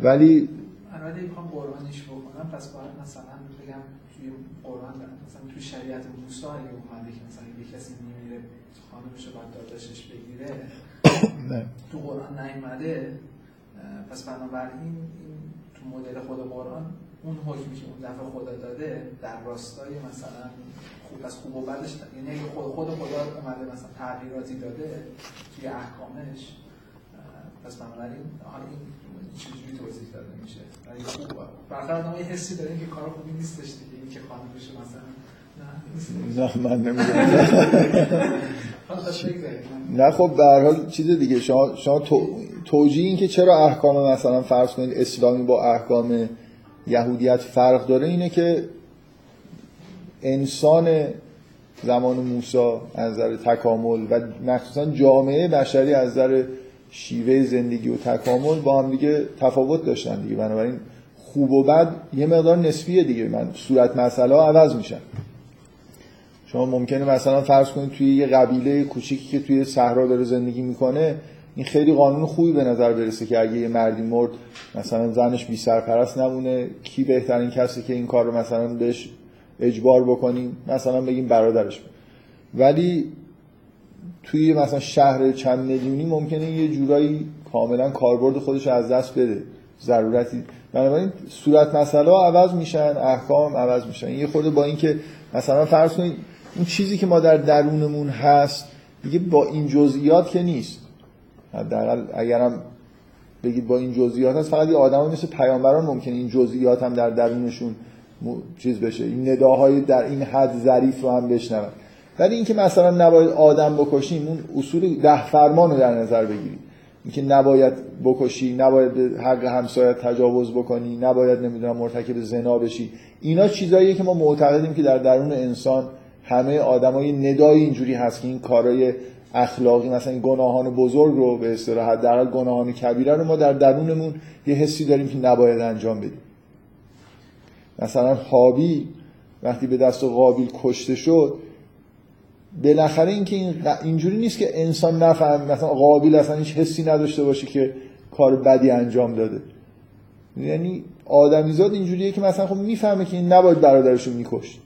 ولی البته می‌خوام قرآنیش بکنم. پس باید مثلا بگم توی قرآن مثلا توی شریعت موسی اگه اومده که مثلا یه کسی میمیره خانمش رو باید داداشش بگیره. نه. تو قرآن نیومده پس بنابراین تو مدل خود قرآن اون حکمی که اون دفعه خدا داده در راستای مثلا خوب از خوب و بدش یعنی خود خود خدا اومده مثلا تغییراتی داده توی احکامش پس بنابراین حالا این چجوری توضیح داده میشه؟ ولی خوب برخلاف ما یه حسی داریم که کار خوبی نیستش دیگه. این که خانم بشه مثلا نه من نمی‌دونم. [LAUGHS] نه خب به هر حال چیز دیگه شما شما توجیه این که چرا احکام مثلا فرض کنید اسلامی با احکام یهودیت فرق داره اینه که انسان زمان موسی از نظر تکامل و مخصوصا جامعه بشری از نظر شیوه زندگی و تکامل با هم دیگه تفاوت داشتن دیگه. بنابراین خوب و بد یه مقدار نسبیه دیگه. من صورت مسئله ها عوض میشن شما ممکنه مثلا فرض کنید توی یه قبیله کوچیکی که توی صحرا داره زندگی می‌کنه این خیلی قانون خوبی به نظر برسه که اگه یه مردی مرد مثلا زنش بی سرپرست نمونه کی بهترین کسی که این کار رو مثلا بهش اجبار بکنیم مثلا بگیم برادرش. ولی توی مثلا شهر چند میلیونی ممکنه یه جورایی کاملا کاربرد خودش از دست بده. ضرورتی. بنابراین صورت مسئله عوض میشن احکام عوض میشن. یه خورده با اینکه مثلا فرض کنید اون چیزی که ما در درونمون هست دیگه با این جزئیات که نیست. حداقل اگرم بگید با این جزئیات هست فقط یه آدم مثل پیامبران ممکنه این جزئیات هم در درونشون چیز بشه. این نداهای در این حد ظریف رو هم بشنون. ولی اینکه مثلا نباید آدم بکشیم اون اصول ده فرمان رو در نظر بگیریم. اینکه نباید بکشی نباید به حق همسایت تجاوز بکنی نباید نمی‌دونم مرتکب زنا بشی. اینا چیزاییه که ما معتقدیم که در درون انسان همه آدمای ندای اینجوری هست که این کارای اخلاقی مثلا این گناهان بزرگ رو به اصطلاح در گناهان کبیره رو ما در درونمون یه حسی داریم که نباید انجام بدیم. مثلا حابی وقتی به دست قابیل کشته شد بالاخره اینکه این اینجوری نیست که انسان نفهم مثلا قابیل اصلا هیچ حسی نداشته باشه که کار بدی انجام داده. یعنی آدمیزاد اینجوریه که مثلا خب می‌فهمه که این نباید برادرش رو میکشت.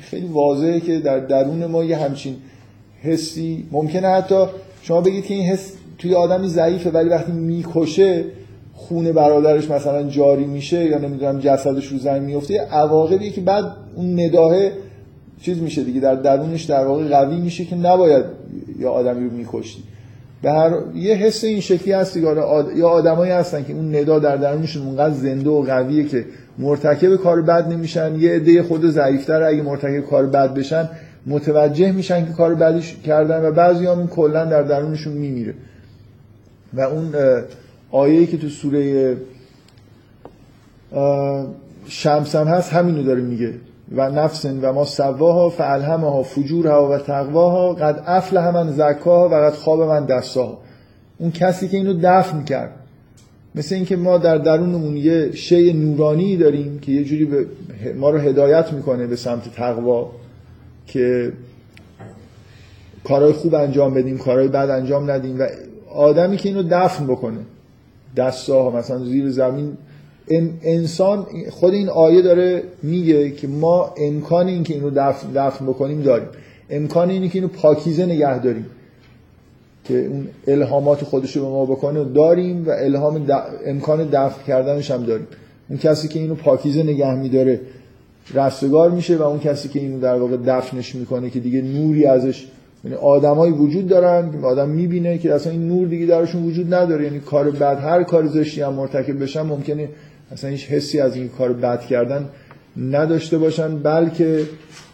خیلی واضحه که در درون ما یه همچین حسی ممکنه حتی شما بگید که این حس توی آدمی ضعیفه ولی وقتی می‌کشه خون برادرش مثلا جاری میشه یا نمی‌دونم جسدش رو زمین میفته عواقبی که بعد اون نداه چیز میشه دیگه در درونش در واقع قوی میشه که نباید یا آدمی رو میکشتی به هر یه حس این شکلی هست دیگه آد... یا آدمایی هستن که اون ندا در درونشون اونقدر زنده و قویه که مرتکب کار بد نمیشن یه عده خود ضعیفتر اگه مرتکب کار بد بشن متوجه میشن که کار بدش کردن و بعضی هم کلا در درونشون میمیره. و اون آیه‌ای که تو سوره شمس هم هست همینو داره میگه. و نفس و ما سواها فالهمها فجورها و تقواها قد افلح من زکاها و قد خواب من دستاها. اون کسی که اینو دفن کرد مثل اینکه ما در درونمون یه شی نورانی داریم که یه جوری به ما رو هدایت می‌کنه به سمت تقوا که کارهای خوب انجام بدیم کارهای بد انجام ندیم و آدمی که اینو دفن بکنه دستاها مثلا زیر زمین. انسان خود این آیه داره میگه که ما امکان این که اینو دفن, دفن بکنیم داریم. امکان اینه که اینو پاکیزه نگه داریم. که اون الهامات خودش رو به ما بکنه داریم و الهام امکان دفن کردنش هم داریم. اون کسی که اینو پاکیزه نگه میداره رستگار میشه و اون کسی که اینو در واقع دفنش می‌کنه که دیگه نوری ازش یعنی آدمایی وجود دارن که آدم می‌بینه که اصلا این نور دیگه درشون وجود نداره. یعنی کار بد هر کار زشتی هم مرتکب بشن ممکنه اصلا هیچ حسی از این کار بد کردن نداشته باشن بلکه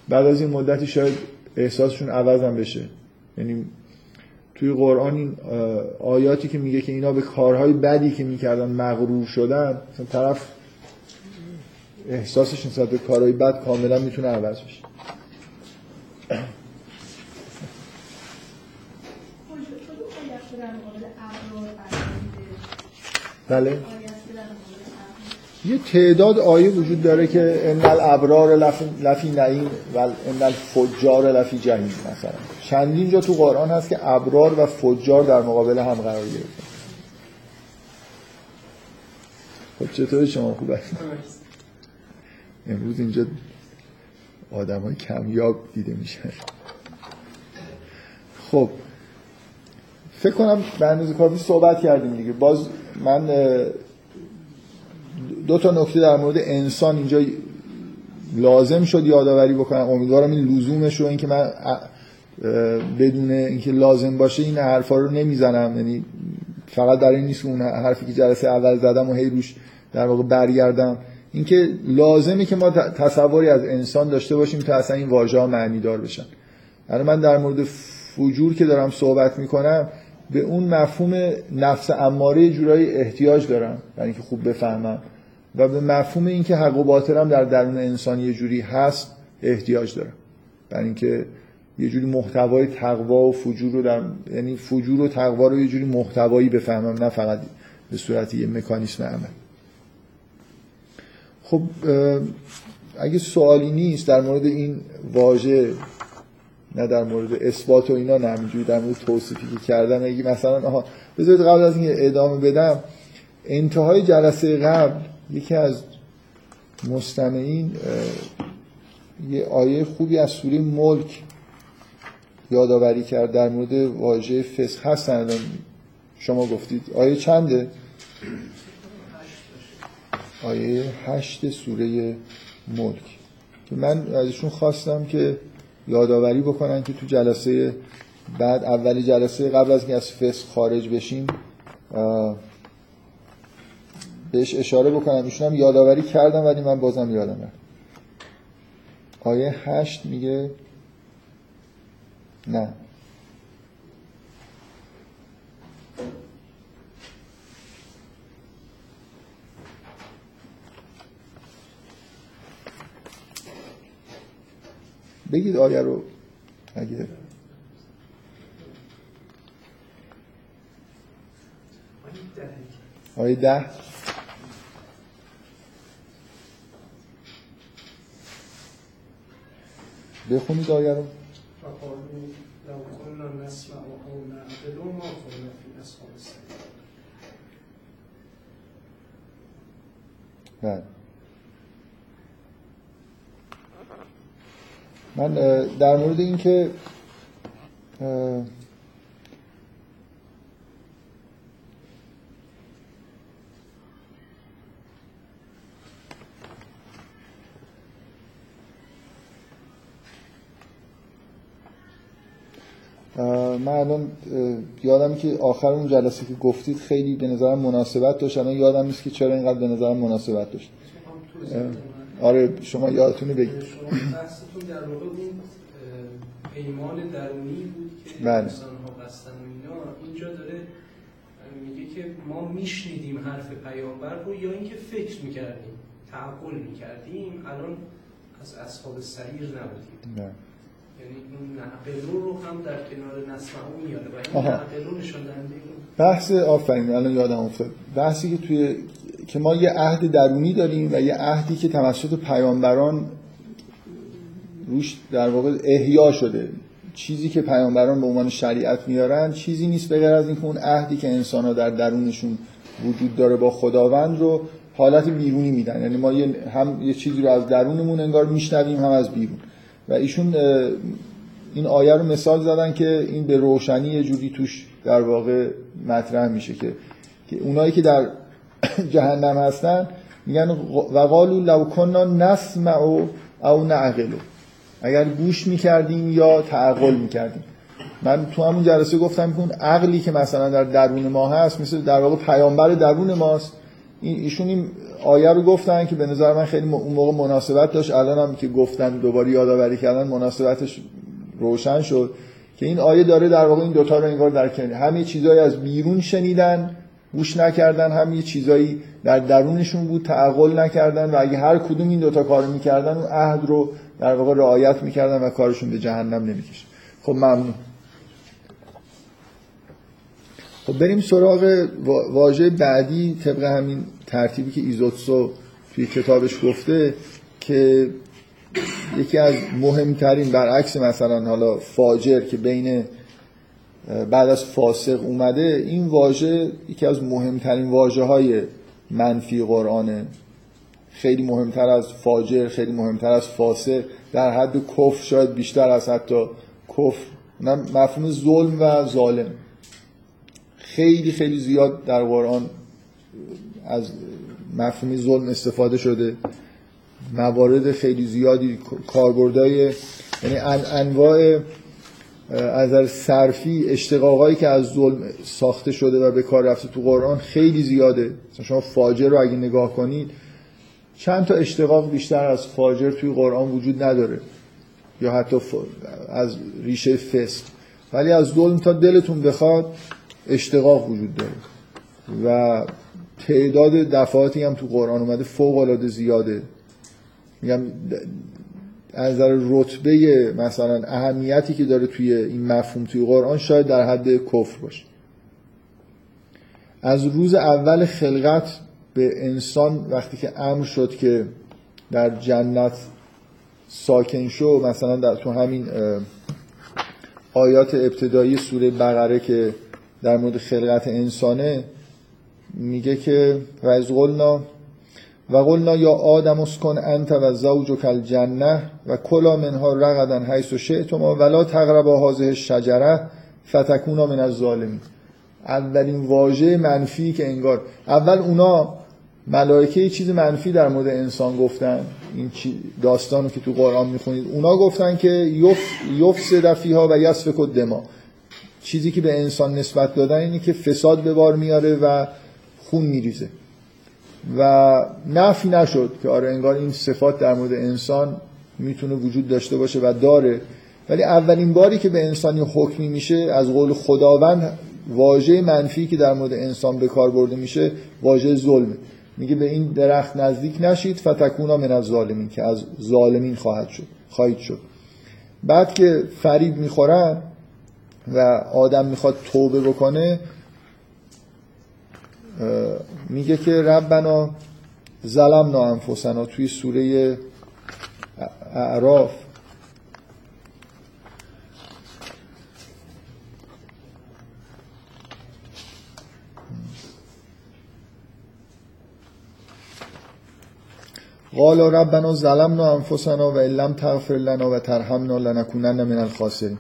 بعد از این مدتی شاید احساسشون عوض هم بشه. یعنی توی قرآن این آیاتی که میگه که اینا به کارهای بدی که می‌کردن مغرور شدن مثلا طرف احساسش نسبت به کارهای بد کاملا می‌تونه عوض بشه. بله. یه تعداد آیه وجود داره که ان الابرار لفی نعیم و ان الفجار لفی جهنم مثلا. چندین جا تو قرآن هست که ابرار و فجار در مقابل هم قرار گرفتن خب چطور شما خوب هست؟ امروز اینجا آدم های کمیاب دیده میشه. خب فکر کنم به اندازه کافی صحبت کردیم دیگه. باز من دو تا نکته در مورد انسان اینجا لازم شد یادآوری بکنم. امیدوارم این لزومش رو اینکه من بدون اینکه لازم باشه این حرفا رو نمی‌زنم. یعنی فقط در این نیست اون حرفی که جلسه اول زدم و هی روش در واقع برگردم. اینکه لازمه که ما تصوری از انسان داشته باشیم تا اصلا این واژه ها معنی دار بشن. الان من در مورد فجور که دارم صحبت می‌کنم به اون مفهوم نفس اماره جورایی احتیاج دارم برای اینکه خوب بفهمم. و به مفهوم اینکه حق و باطل در درون انسان یه جوری هست احتیاج دارم. برای اینکه یه جوری محتوای تقوا و فجور رو در یعنی فجور و تقوا رو یه جوری محتوایی بفهمم نه فقط به صورت یه مکانیسم عمل. خب اگه سوالی نیست در مورد این واژه نه در مورد اثبات و اینا نه همینجوری در مورد توصیفی که کردن اگه مثلا آها بذارید قبل از اینکه ادامه بدم انتهای جلسه قبل یکی از مستمعین یه آیه خوبی از سوره ملک یادآوری کرد در مورد واژه فسق هستن شما گفتید. آیه چنده؟ آیه هشت سوره ملک. من ازشون خواستم که یادآوری بکنن که تو جلسه بعد اولی جلسه قبل از اینکه از فسق خارج بشیم بهش اشاره بکنم. ایشون هم یادآوری کردم ولی من بازم یادم رفت آیه هشت میگه نه. بگید آیه رو. اگه آیه ده. بخونید آیه رو. بله. من در مورد اینکه من الان یادم که آخر اون جلسه که گفتید خیلی به نظرم مناسبت داشت الان یادم نیست که چرا اینقدر به نظرم مناسبت داشت. آره شما یادتونه بگید شما بحثتون در واقع اون اه، پیمان درونی بود که بله. انسان ها بستن و اینا اینجا داره میگه که ما میشنیدیم حرف پیامبر رو یا اینکه فکر می‌کردیم تعقل می‌کردیم الان از اصحاب سریر نبودیم نه. یعنی اون رو هم در کنار میاره و این بحث آفرین الان یادم افتاد. بحثی که توی که ما یه عهد درونی داریم و یه عهدی که توسط پیامبران روش در واقع احیا شده. چیزی که پیامبران به عنوان شریعت میارن چیزی نیست غیر از اینکه اون عهدی که انسان ها در درونشون وجود داره با خداوند رو حالت بیرونی میدن. یعنی ما یه هم یه چیزی رو از درونمون انگار میشنویم هم از بیرون. و ایشون این آیه رو مثال زدن که این به روشنی یه جوری توش در واقع مطرح میشه که که اونایی که در [COUGHS] جهنم هستن میگن و قالو لو کنا نسمع او نعقلو اگر گوش می‌کردیم یا تعقل می‌کردیم. من تو همون جلسه گفتم که اون عقلی که مثلا در درون ما هست مثل در واقع پیامبر درون ماست ایشون این آیه رو گفتن که به نظر من خیلی اون موقع مناسبت داشت. الان هم که گفتن دوباره یادآوری کردن مناسبتش روشن شد که این آیه داره در واقع این دوتا رو انگار در کنار همه چیزایی از بیرون شنیدن گوش نکردن هم یه چیزایی در درونشون بود تعقل نکردن و اگه هر کدوم این دوتا کارو می‌کردن اون عهد رو در واقع رعایت می‌کردن و کارشون به جهنم نمی‌کشد خب ممنون. خب بریم سراغ وا- واژه بعدی طبق همین ترتیبی که ایزوتسو توی کتابش گفته که یکی از مهمترین برعکس مثلا حالا فاجر که بین بعد از فاسق اومده این واژه یکی از مهمترین واژه های منفی قرآنه. خیلی مهمتر از فاجر خیلی مهمتر از فاسق در حد کفر شاید بیشتر از حتی کفر. مفهوم ظلم و ظالم. خیلی خیلی زیاد در قرآن از مفهوم ظلم استفاده شده. موارد خیلی زیادی کاربردهای یعنی ان انواع از نظر صرفی اشتقاقایی که از ظلم ساخته شده و به کار رفته تو قرآن خیلی زیاده. مثلا شما فاجر رو اگه نگاه کنید چند تا اشتقاق بیشتر از فاجر توی قرآن وجود نداره. یا حتی. از ریشه فسق. ولی از ظلم تا دلتون بخواد اشتقاق وجود داره. و تعداد دفعاتی هم تو قرآن اومده فوق العاده زیاده. میگم از نظر رتبه مثلا اهمیتی که داره توی این مفهوم توی قرآن شاید در حد کفر باشه. از روز اول خلقت به انسان وقتی که امر شد که در جنت ساکن شو مثلا در تو همین آیات ابتدایی سوره بقره که در مورد خلقت انسانه میگه که و از قلنا و قلنا یا آدم اسکن انت و زوجک الجنه و کلا منها رغدا حیث شئتما ولا تقربا هذه الشجره فتکونا من الظالمین. اولین واژه منفی که انگار اول اونا ملائکه یه چیز منفی در مورد انسان گفتن. این داستانی که تو قرآن می‌خونید. اونا گفتن که یف یفسد فیها و یسفک الدما چیزی که به انسان نسبت دادن اینه که فساد به بار میاره و خون میریزه. و نفی نشد که آره انگار این صفات در مورد انسان می‌تونه وجود داشته باشه و داره. ولی اولین باری که به انسانی حکمی میشه از قول خداوند واژه منفی که در مورد انسان به کار برده میشه واژه ظلمه میگه به این درخت نزدیک نشید فتکونا من از ظالمین که از ظالمین خواهد شد خواهید شد. بعد که فریب می‌خورن و آدم می‌خواد توبه بکنه میگه که ربنا ظلمنا انفسنا توی سوره اعراف. قال ربنا ظلمنا انفسنا و لم تغفر لنا و ترحمنا لنکونن من الخاسرین.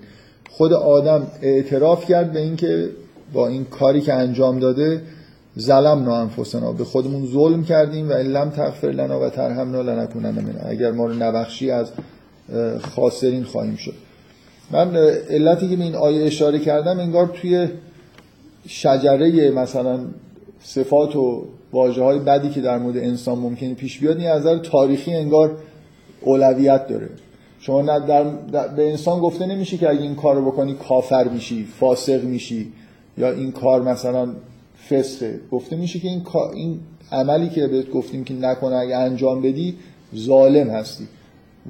خود آدم اعتراف کرد به اینکه با این کاری که انجام داده ظلم انفسنا به خودمون ظلم کردیم و لم تغفر لنا و ترحمنا لنکونن من اگر ما رو نبخشی از خاسرین خواهیم شد. من علتی که به این آیه اشاره کردم انگار توی شجره مثلا صفات و واجه های بدی که در مورد انسان ممکنه پیش بیاد این از تاریخی انگار اولویت داره. شما در, به انسان گفته نمیشه که اگه این کار رو بکنی کافر میشی فاسق میشی یا این کار مثلا فسقه. گفته میشه که این, این عملی که بهت گفتیم که نکنه اگه انجام بدی ظالم هستی.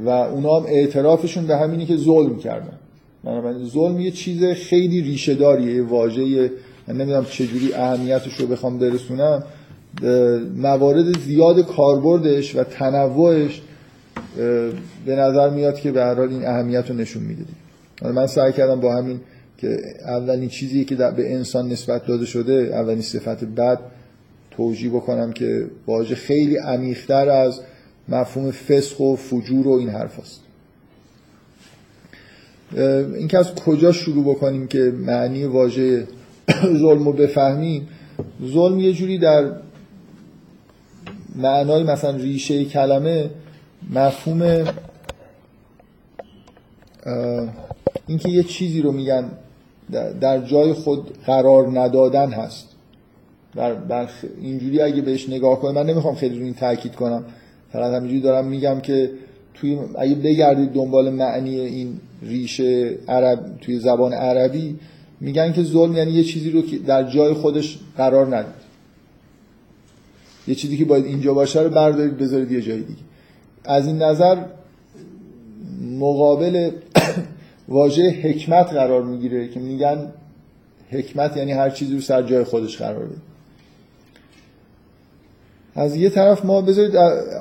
و اونا هم اعترافشون به همینی که ظلم کردن. بنابراین ظلم یه چیز خیلی ریشه داریه یه واژه من نمی‌دونم چجوری اهمیتش رو بخوام برسونم. موارد زیاد کاربردش و تنوعش به نظر میاد که به هر حال این اهمیت رو نشون میده من سعی کردم با همین که اولین چیزی که به انسان نسبت داده شده اولین صفت بد توجیه بکنم که واژه خیلی عمیق‌تر از مفهوم فسق و فجور و این حرف هست. این که از کجا شروع بکنیم که معنی واژه [COUGHS] ظلم رو بفهمیم ظلم یه جوری در معنای مثلا ریشه کلمه مفهوم اینکه یه چیزی رو میگن در جای خود قرار ندادن هست. در اینجوری اگه بهش نگاه کنم من نمی‌خوام خیلی رو این تاکید کنم. فقط همینجوری دارم میگم که توی اگه بگردید دنبال معنی این ریشه عرب توی زبان عربی میگن که ظلم یعنی یه چیزی رو که در جای خودش قرار ندید. یه چیزی که باید اینجا باشه رو بردارید بذارید یه جای دیگه. از این نظر مقابل [COUGHS] واژه حکمت قرار می‌گیره که میگن حکمت یعنی هر چیزی رو سر جای خودش قرار بده. از یه طرف ما بذارید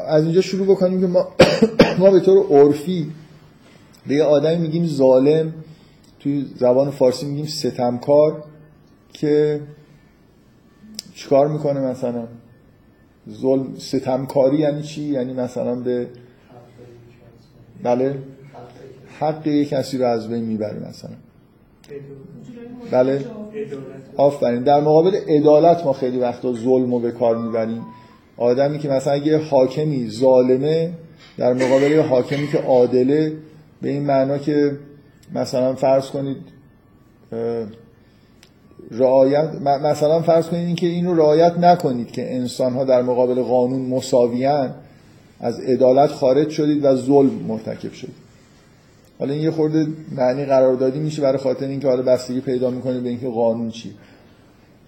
از اینجا شروع بکنیم که ما, [COUGHS] ما به طور عرفی به یه آدمی میگیم ظالم توی زبان فارسی میگیم ستمکار که چیکار می‌کنه مثلا؟ ظلم ستمکاری یعنی چی؟ یعنی مثلا به بله حق یک کسی رو از بین می‌بره مثلا. بله. آفرین. در مقابل عدالت ما خیلی وقتا ظلم رو به کار می‌بریم. آدمی که مثلا اگه حاکمی ظالمه در مقابل حاکمی که عادله به این معنا که مثلا فرض کنید رعایت مثلا فرض کنید اینکه اینو رعایت نکنید که انسان ها در مقابل قانون مساویان از عدالت خارج شدید و ظلم مرتکب شدید. حالا این یه خورده معنی قراردادی میشه برای خاطر اینکه حالا بستگی پیدا می‌کنه به اینکه قانون چی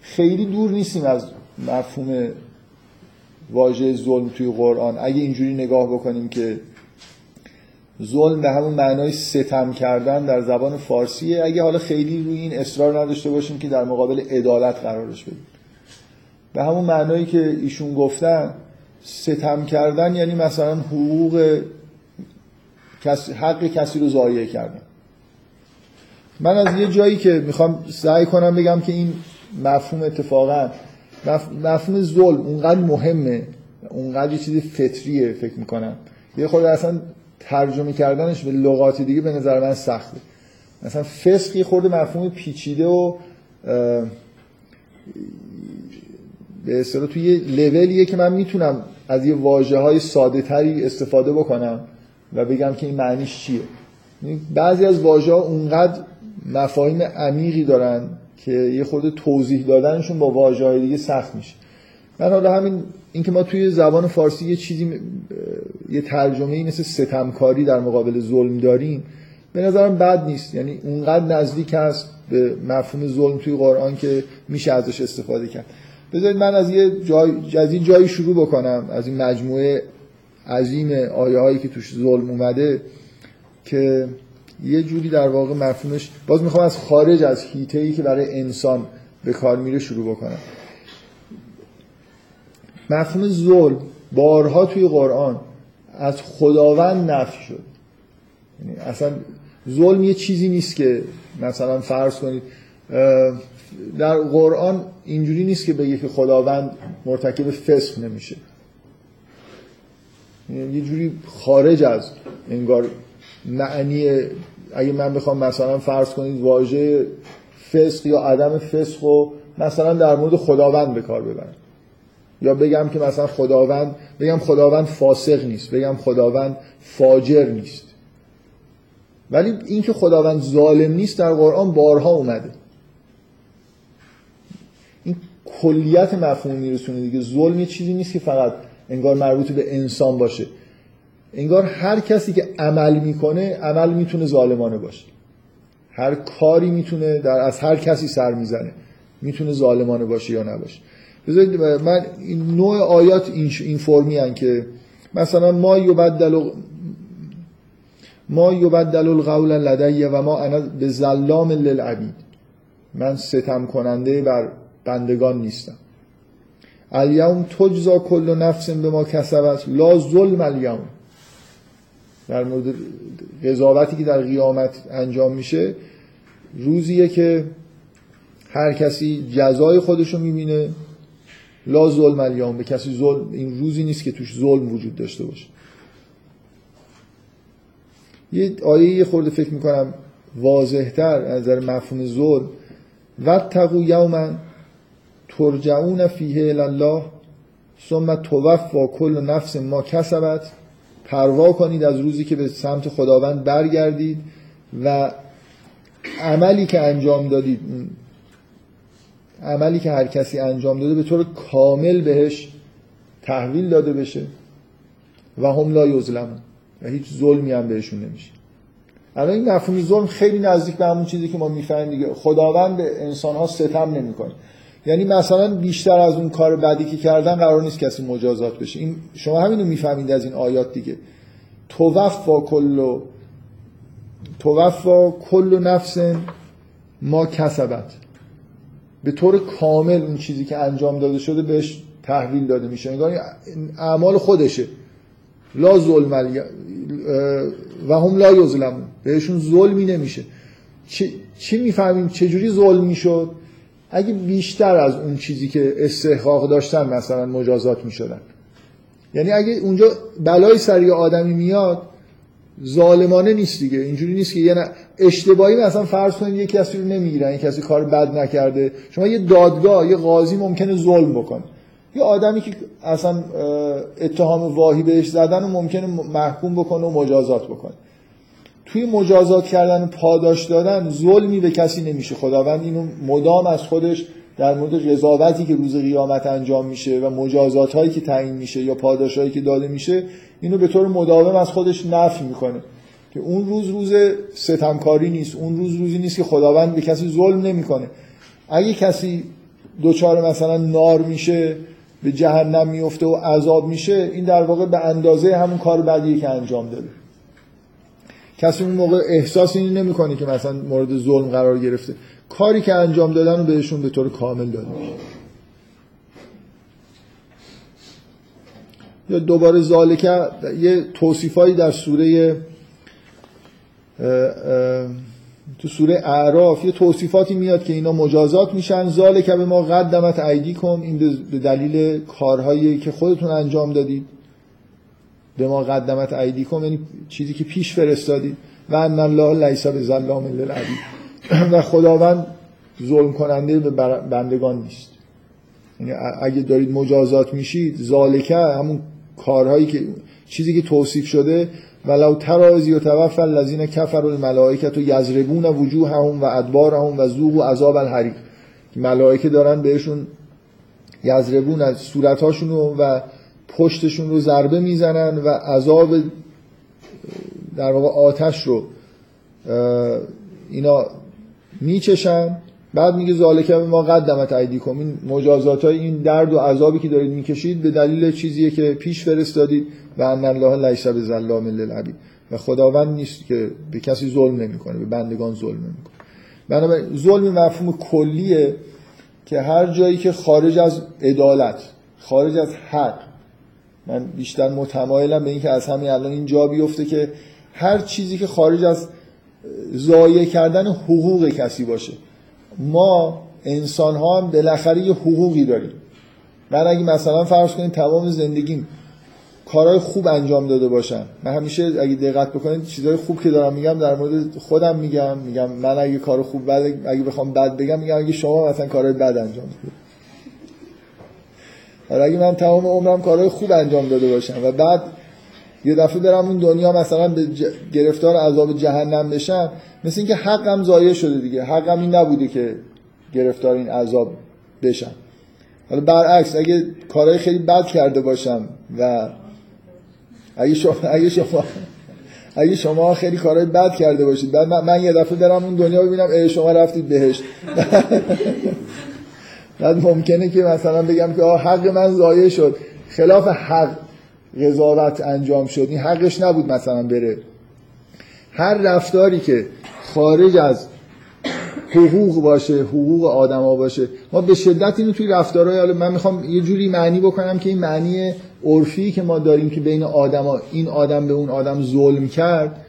خیلی دور نیستیم از مفهوم واژه ظلم توی قرآن. اگه اینجوری نگاه بکنیم که ظلم به همون معنای ستم کردن در زبان فارسیه. اگه حالا خیلی روی این اصرار نداشته باشیم که در مقابل عدالت قرارش بدیم. به همون معنایی که ایشون گفتن ستم کردن یعنی مثلا حقوق حق کسی رو ضایع کردن. من از یه جایی که می‌خوام سعی کنم بگم که این مفهوم اتفاقا مفهوم ظلم اونقدر مهمه اونقدر یه چیز فطریه فکر می‌کنم. یه خود اصلا ترجمه کردنش به لغات دیگه به نظر من سخته. مثلا فسقی خورده مفهوم پیچیده و به اصطلاح توی یه لولیه که من می‌تونم از یه واجه های ساده تری استفاده بکنم و بگم که این معنیش چیه. یعنی بعضی از واژه ها اونقدر مفاهیم عمیقی دارن که یه خود توضیح دادنشون با واژه های دیگه سخت میشه. من حالا همین اینکه ما توی زبان فارسی یه چیزی یه ترجمه ای مثل ستمکاری در مقابل ظلم داریم به نظرم بد نیست. یعنی اونقدر نزدیک هست به مفهوم ظلم توی قرآن که میشه ازش استفاده کرد. بذارید من از یه جای از این جایی شروع بکنم از این مجموعه عظیم آیه هایی که توش ظلم اومده که یه جوری در واقع مفهومش باز می‌خوام از خارج از هیته ای که برای انسان به کار میره شروع بکنم. مفهوم ظلم بارها توی قرآن از خداوند نفی شد. یعنی اصلا ظلم یه چیزی نیست که مثلا فرض کنید در قرآن اینجوری نیست که بگه که خداوند مرتکب فسق نمیشه. یعنی یه جوری خارج از انگار معنی اگه من بخوام مثلا فرض کنید واژه فسق یا عدم فسق و مثلا در مورد خداوند به کار ببرم. یا بگم که مثلا خداوند بگم خداوند فاسق نیست بگم خداوند فاجر نیست. ولی اینکه خداوند ظالم نیست در قرآن بارها اومده. این کلیت مفهوم میرسونه دیگه. ظلم یه چیزی نیست که فقط انگار مربوط به انسان باشه. انگار هر کسی که عمل می‌کنه عمل می‌تونه ظالمانه باشه. هر کاری می‌تونه در از هر کسی سر می‌زنه. می‌تونه ظالمانه باشه یا نباشه. بذارید من این نوع آیات این, این فرمی هن که مثلا ما یبدل ما یبدل القول لدی و ما انا به ظلام للعبید. من ستم کننده بر بندگان نیستم. الیوم تجزا کل نفس به ما کسبت لا ظلم الیوم. در مورد قضاوتی که در قیامت انجام میشه روزیه که هر کسی جزای خودشو می‌بینه لا ظلم الیوم به کسی ظلم این روزی نیست که توش ظلم وجود داشته باشه. یه آیه یه خورده فکر می‌کنم واضحتر از نظر مفهوم ظلم. واتقوا یوما ترجعون فیه الله ثم توفا کل نفس ما کسبت پروا کنید از روزی که به سمت خداوند برگردید و عملی که انجام دادید عملی که هر کسی انجام داده به طور کامل بهش تحویل داده بشه و هم لا یظلمون و هیچ ظلمی هم بهشون نمیشه. الان این مفهوم ظلم خیلی نزدیک به همون چیزی که ما می‌فهمیم دیگه. خداوند به انسان ها ستم نمی‌کنه. یعنی مثلا بیشتر از اون کار بدی که کردن قرار نیست کسی مجازات بشه. این شما همینو می‌فهمید از این آیات دیگه. توفا کل توفا کل نفس ما کسبت. به طور کامل اون چیزی که انجام داده شده بهش تحویل داده میشه. انگار اعمال خودشه. لا ظلم و هم لا یظلمون بهشون ظلمی نمیشه. چی می‌فهمیم چجوری ظلم می‌شد؟ اگه بیشتر از اون چیزی که استحقاق داشتن مثلا مجازات می‌شدن. یعنی اگه اونجا بلای سری آدمی میاد ظالمانه نیست دیگه. اینجوری نیست که یه اشتباهی مثلا فرض کنید یه کسی رو نمی‌گیرن یه کسی کار بد نکرده. شما یه دادگاه یه قاضی ممکنه ظلم بکنه. یه آدمی که اصلا اتهام واهی بهش زدن و ممکنه محکوم بکنه و مجازات بکنه. توی مجازات کردن پاداش دادن ظلمی به کسی نمیشه. خداوند اینو مدام از خودش در مورد قضاوتی که روز قیامت انجام میشه و مجازات هایی که تعیین میشه یا پاداش هایی که داده میشه اینو به طور مداوم از خودش نفی می‌کنه. که اون روز روز ستمکاری نیست اون روز روزی نیست که خداوند به کسی ظلم نمی‌کنه. اگه کسی دوچار مثلا نار میشه به جهنم میفته و عذاب میشه این در واقع به اندازه همون کار بدیه که انجام داده. کسی اون موقع احساس اینی نمی‌کنه که مثلا مورد ظلم قرار گرفته. کاری که انجام دادن رو بهشون به طور کامل داده. یا دوباره ذالکه یه توصیفایی در سوره تو سوره اعراف یه توصیفاتی میاد که اینا مجازات میشن. ذالک به ما قدمت ایدی کن. این به دلیل کارهایی که خودتون انجام دادید. به ما قدمت ایدی کن. یعنی چیزی که پیش فرستادید. و ان الله لیس به ظلام للعبید. [CLEARS THROAT] و خداوند ظلم کننده به بندگان نیست. یعنی اگه دارید مجازات میشید ذالکه همون کارهایی که چیزی که توصیف شده ولو ترازی و توفل الذین کفر الملائکت و یزربون وجوههم و ادبارهم و ذوق و عذاب الحریق. ملائکه دارن بهشون یزربون از صورتاشون و پشتشون رو ضربه می‌زنن و عذاب در واقع آتش رو اینا میچشن. بعد میگه ذالکه ما قدمت ایدیکم. این مجازات های این درد و عذابی که دارید می‌کشید به دلیل چیزیه که پیش فرستادید و ان الله لیس به ظلام للعبید. و خداوند نیست که به کسی ظلم نمی‌کنه به بندگان ظلم نمی‌کنه. بنابراین ظلم مفهوم کلیه که هر جایی که خارج از عدالت خارج از حق من بیشتر متمایلم به اینکه از همین الان این جا بیفته که هر چیزی که خارج از ضایع کردن حقوق کسی باشه. ما انسان ها هم بالاخره یه حقوقی داریم. من اگه مثلا فرض کنید تمام زندگیم کارهای خوب انجام داده باشن من همیشه اگه دقت بکنید چیزای خوب که دارم میگم در مورد خودم میگم میگم من اگه کار خوب بد اگه بخوام بد بگم میگم اگه شما مثلا کارهای بد انجام بدید حالا اگه من تمام عمرم کارهای خوب انجام داده باشم و بعد یه دفعه برم اون دنیا مثلا به ج... گرفتار عذاب جهنم بشم مثل اینکه حقم ضایع شده دیگه. حقم این نبوده که گرفتار این عذاب بشم. حالا برعکس اگه کارهای خیلی بد کرده باشم و اگه شما اگه شما اگه شما خیلی کارهای بد کرده باشید بعد من, من یه دفعه برم اون دنیا ببینم ای شما رفتید بهشت. [LAUGHS] بعد ممکنه که مثلا بگم که آه حق من ضایع شد. خلاف حق قضاوت انجام شد. این حقش نبود مثلا بره. هر رفتاری که خارج از حقوق باشه حقوق آدما باشه ما به شدت اینو توی رفتارهای حالا من می‌خوام یه جوری معنی بکنم که این معنی عرفی که ما داریم که بین آدما این آدم به اون آدم ظلم کرد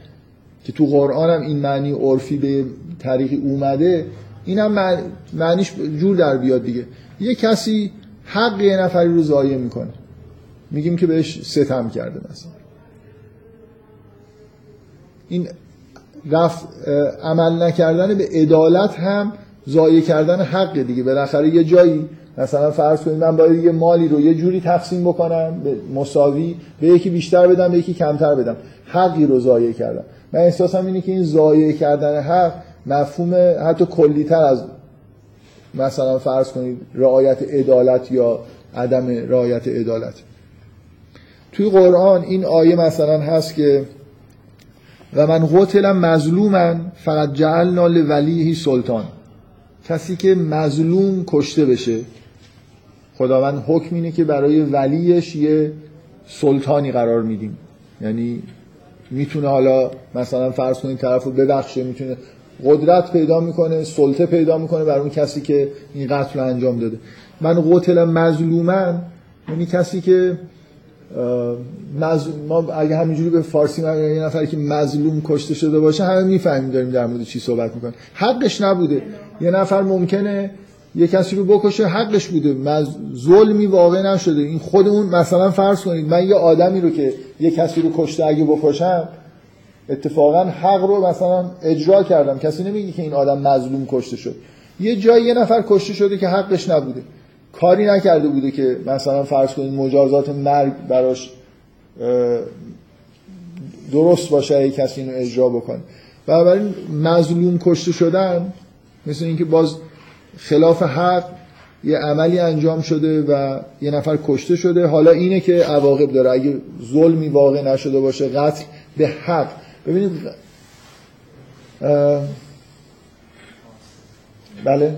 که تو قرآن هم این معنی عرفی به طریقی اومده این هم معنیش جور در بیاد دیگه. یه کسی حق یه نفری رو ضایع می‌کنه. میگیم که بهش ستم کرده مثلا. این رفت عمل نکردن به عدالت هم ضایع کردن حق دیگه. بالاخره یه جایی مثلا فرض کنید من باید یه مالی رو یه جوری تقسیم بکنم به مساوی به یکی بیشتر بدم به یکی کمتر بدم. حقی رو ضایع کردم. من احساسم اینه که این ضایع کردن حق مفهوم حتی کلیتر از مثلا فرض کنید رعایت عدالت یا عدم رعایت عدالت. توی قرآن این آیه مثلا هست که و من قتل مظلومن فقط جعلنا لولیه سلطان. کسی که مظلوم کشته بشه خداوند حکم اینه که برای ولیش یه سلطانی قرار میدیم. یعنی می‌تونه حالا مثلا فرض کنید طرف رو ببخشه می‌تونه قدرت پیدا می‌کنه سلطه پیدا می‌کنه برای اون کسی که این قتل رو انجام داده. من قتل مظلومن یعنی کسی که ما اگه همینجوری به فارسی من یه نفری که مظلوم کشته شده باشه همه می‌فهمیم داریم در مورد چی صحبت می‌کنیم. حقش نبوده. یه نفر ممکنه یه کسی رو بکشه حقش بوده. ظلمی واقع نشده. این خود اون مثلا فرض کنید من یه آدمی رو که یه کسی رو کشته اگه بکشم اتفاقا حق رو مثلا اجرا کردم. کسی نمیگه که این آدم مظلوم کشته شد. یه جایی یه نفر کشته شده که حقش نبوده. کاری نکرده بوده که مثلا فرض کنید مجازات مرگ براش درست باشه اگه کسی اینو اجرا بکنه. بنابراین مظلوم کشته شدن مثل اینکه باز خلاف حق یه عملی انجام شده و یه نفر کشته شده. حالا اینه که عواقب داره. اگه ظلمی واقع نشده باشه قتل به حق. ببینید بله؟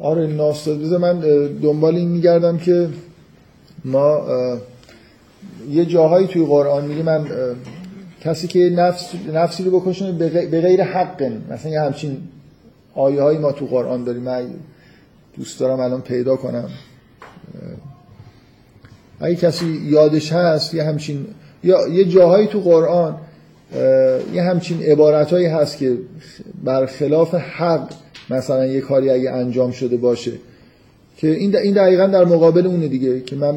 آره ناسزا من دنبال این میگردم که ما یه جاهایی توی قرآن میگه من کسی که نفس نفسی رو بکشه به غیر حق مثلا یه همچین آیه هایی ما تو قرآن داریم. من دوست دارم الان پیدا کنم. اگه کسی یادش هست یه همچین یا یه جاهایی تو قرآن یه همچین عبارت هایی هست که برخلاف حق مثلا یه کاری اگه انجام شده باشه. که این این دقیقا در مقابل اونه دیگه که من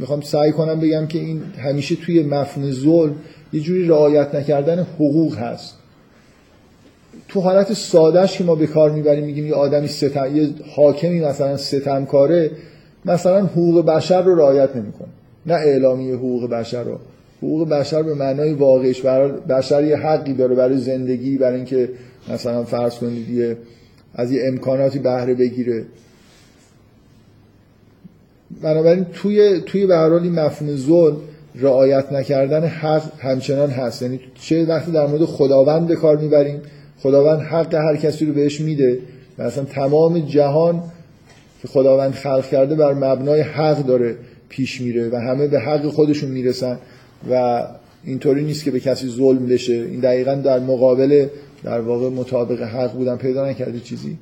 می‌خوام سعی کنم بگم که این همیشه توی مفهوم ظلم یه جوری رعایت نکردن حقوق هست. تو حالت سادهش که ما به کار می‌بریم میگیم یه آدمی ستم یه حاکمی مثلا ستمکاره مثلا حقوق بشر رو رعایت نمی‌کنه. نه اعلامی حقوق بشر رو. حقوق بشر به معنای واقعیش برای بشر یه حقی داره برای زندگی برای اینکه مثلا فرض کنید یه از یه امکاناتی بهره بگیره. بنابراین توی توی به این مفهوم ظلم رعایت نکردن حق همچنان هست. یعنی چه وقتی در مورد خداوند به کار می‌بریم خداوند حق هر کسی رو بهش میده مثلا تمام جهان که خداوند خلق کرده بر مبنای حق داره پیش میره و همه به حق خودشون می‌رسن. و اینطوری نیست که به کسی ظلم بشه. این دقیقا در مقابل در واقع مطابق حق بودن پیدا نکرده چیزی.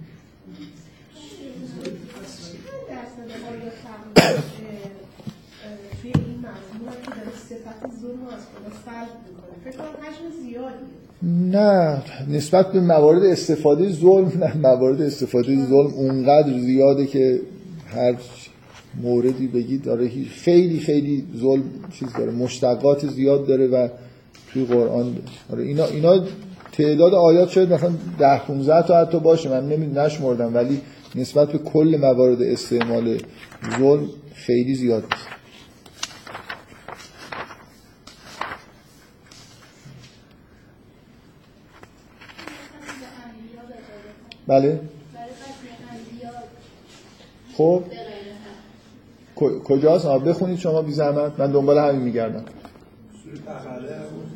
نه نسبت به موارد استفاده ظلم نه موارد استفاده ظلم اونقدر زیاده که هر موردی بگید داره خیلی خیلی ظلم چیز داره مشتقات زیاد داره و توی قرآن داره. اینا اینا تعداد آیات شاید مثلا 10 15 تا حتی باشه من نمی نشمردم ولی نسبت به کل موارد استعمال ظلم خیلی زیاد نیست. بله؟ خب؟ کجاست؟ آه بخونید شما بی زحمت. من دنبال همین میگردم.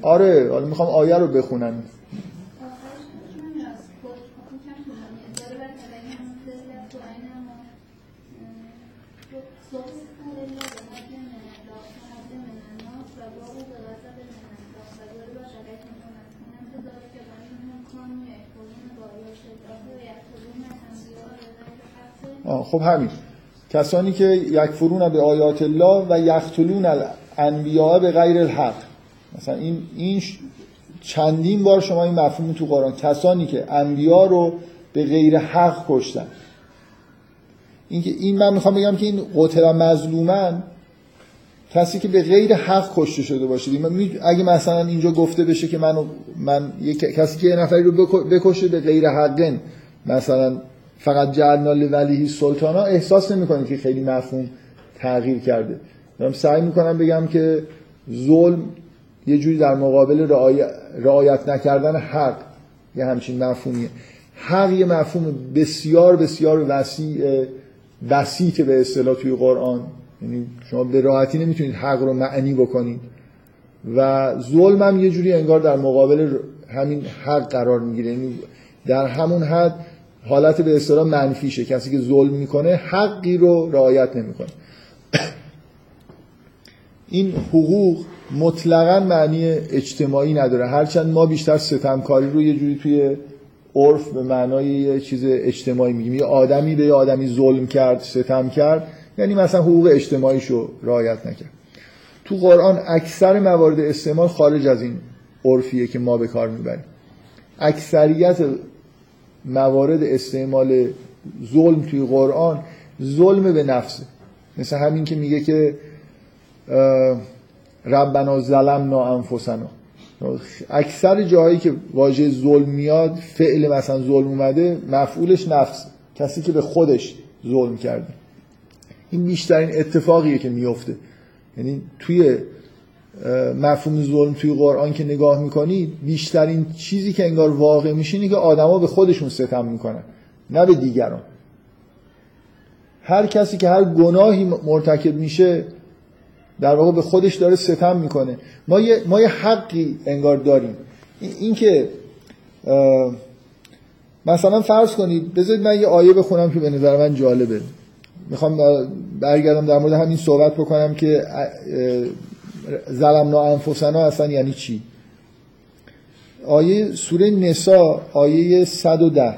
آره حالا می‌خوام آیه رو بخونم. خب همین. کسانی که یکفرون به آیات الله و یقتلون الانبیاء به غیر الحق. مثلا این این چندین بار شما این مفهوم تو قرآن کسانی که انبیا رو به غیر حق کشتن. این که این من می‌خوام بگم که این قتل مظلومن کسی که به غیر حق کشته شده باشه. اگه مثلا اینجا گفته بشه که من من کسی که یه نفری رو بکشه به غیر حقن مثلا فقط جعلنا لولیه سلطانا احساس نمی‌کنید که خیلی مفهوم تغییر کرده. دارم سعی می‌کنم بگم که ظلم یه جوری در مقابل رعایت نکردن حق یه همچین مفهومیه. حق یه مفهوم بسیار بسیار وسیع بسیط به اصطلاح توی قرآن. یعنی شما به راحتی نمی‌تونید حق رو معنی بکنید. و ظلم هم یه جوری انگار در مقابل همین حق قرار می‌گیره. یعنی در همون حد حالت به اصطلاح منفیشه کسی که ظلم می‌کنه حقی رو رعایت نمی‌کنه. این حقوق مطلقا معنی اجتماعی نداره. هرچند ما بیشتر ستمکاری رو یه جوری توی عرف به معنای یه چیز اجتماعی میگیم. یه آدمی به یه آدمی ظلم کرد ستم کرد یعنی مثلا حقوق اجتماعیشو رعایت نکرد. تو قرآن اکثر موارد استعمال خارج از این عرفیه که ما به کار می‌بریم. اکثریت موارد استعمال ظلم توی قرآن ظلم به نفسه. مثل همین که میگه که ربنا ظلمنا انفسنا. اکثر جاهایی که واژه ظلم میاد فعل مثلا ظلم اومده مفعولش نفس. کسی که به خودش ظلم کرده. این بیشترین اتفاقیه که میفته. یعنی توی مفهوم ظلم توی قرآن که نگاه می‌کنید بیشترین چیزی که انگار واقع میشه اینه که آدما به خودشون ستم می‌کنن نه به دیگران. هر کسی که هر گناهی مرتکب میشه در واقع به خودش داره ستم می‌کنه. ما یه, ما یه حقی انگار داریم. این که مثلا فرض کنید بذارید من یه آیه بخونم که به نظر من جالبه. می‌خوام برگردم در مورد همین صحبت بکنم که ظلمنا انفسنا اصلا یعنی چی؟ آیه سوره نسا آیه 110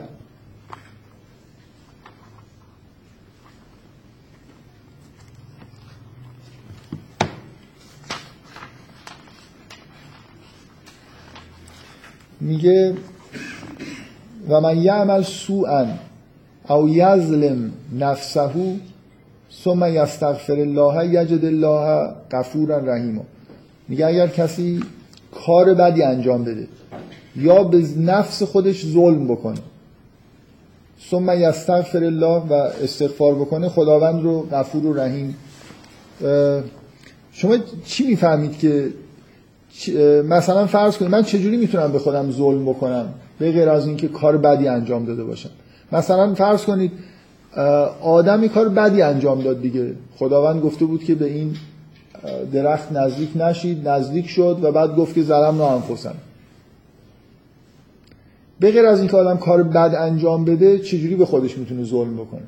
میگه و من یعمل سوءا او یظلم نفسه ثم یستغفر الله یجد الله غفورا رحیما. میگه اگر کسی کار بدی انجام بده یا به نفس خودش ظلم بکنه ثم یستغفر الله و استغفار بکنه خداوند رو غفور و رحیم. شما چی می‌فهمید که مثلا فرض کنید من چجوری می‌تونم به خودم ظلم بکنم به غیر از اینکه کار بدی انجام داده باشم؟ مثلا فرض کنید آدمی کار بدی انجام داد دیگه. خداوند گفته بود که به این درخت نزدیک نشید نزدیک شد و بعد گفت که ظلم نانفسن به غیر از اینکه آدم کار بد انجام بده چجوری به خودش می‌تونه ظلم بکنه؟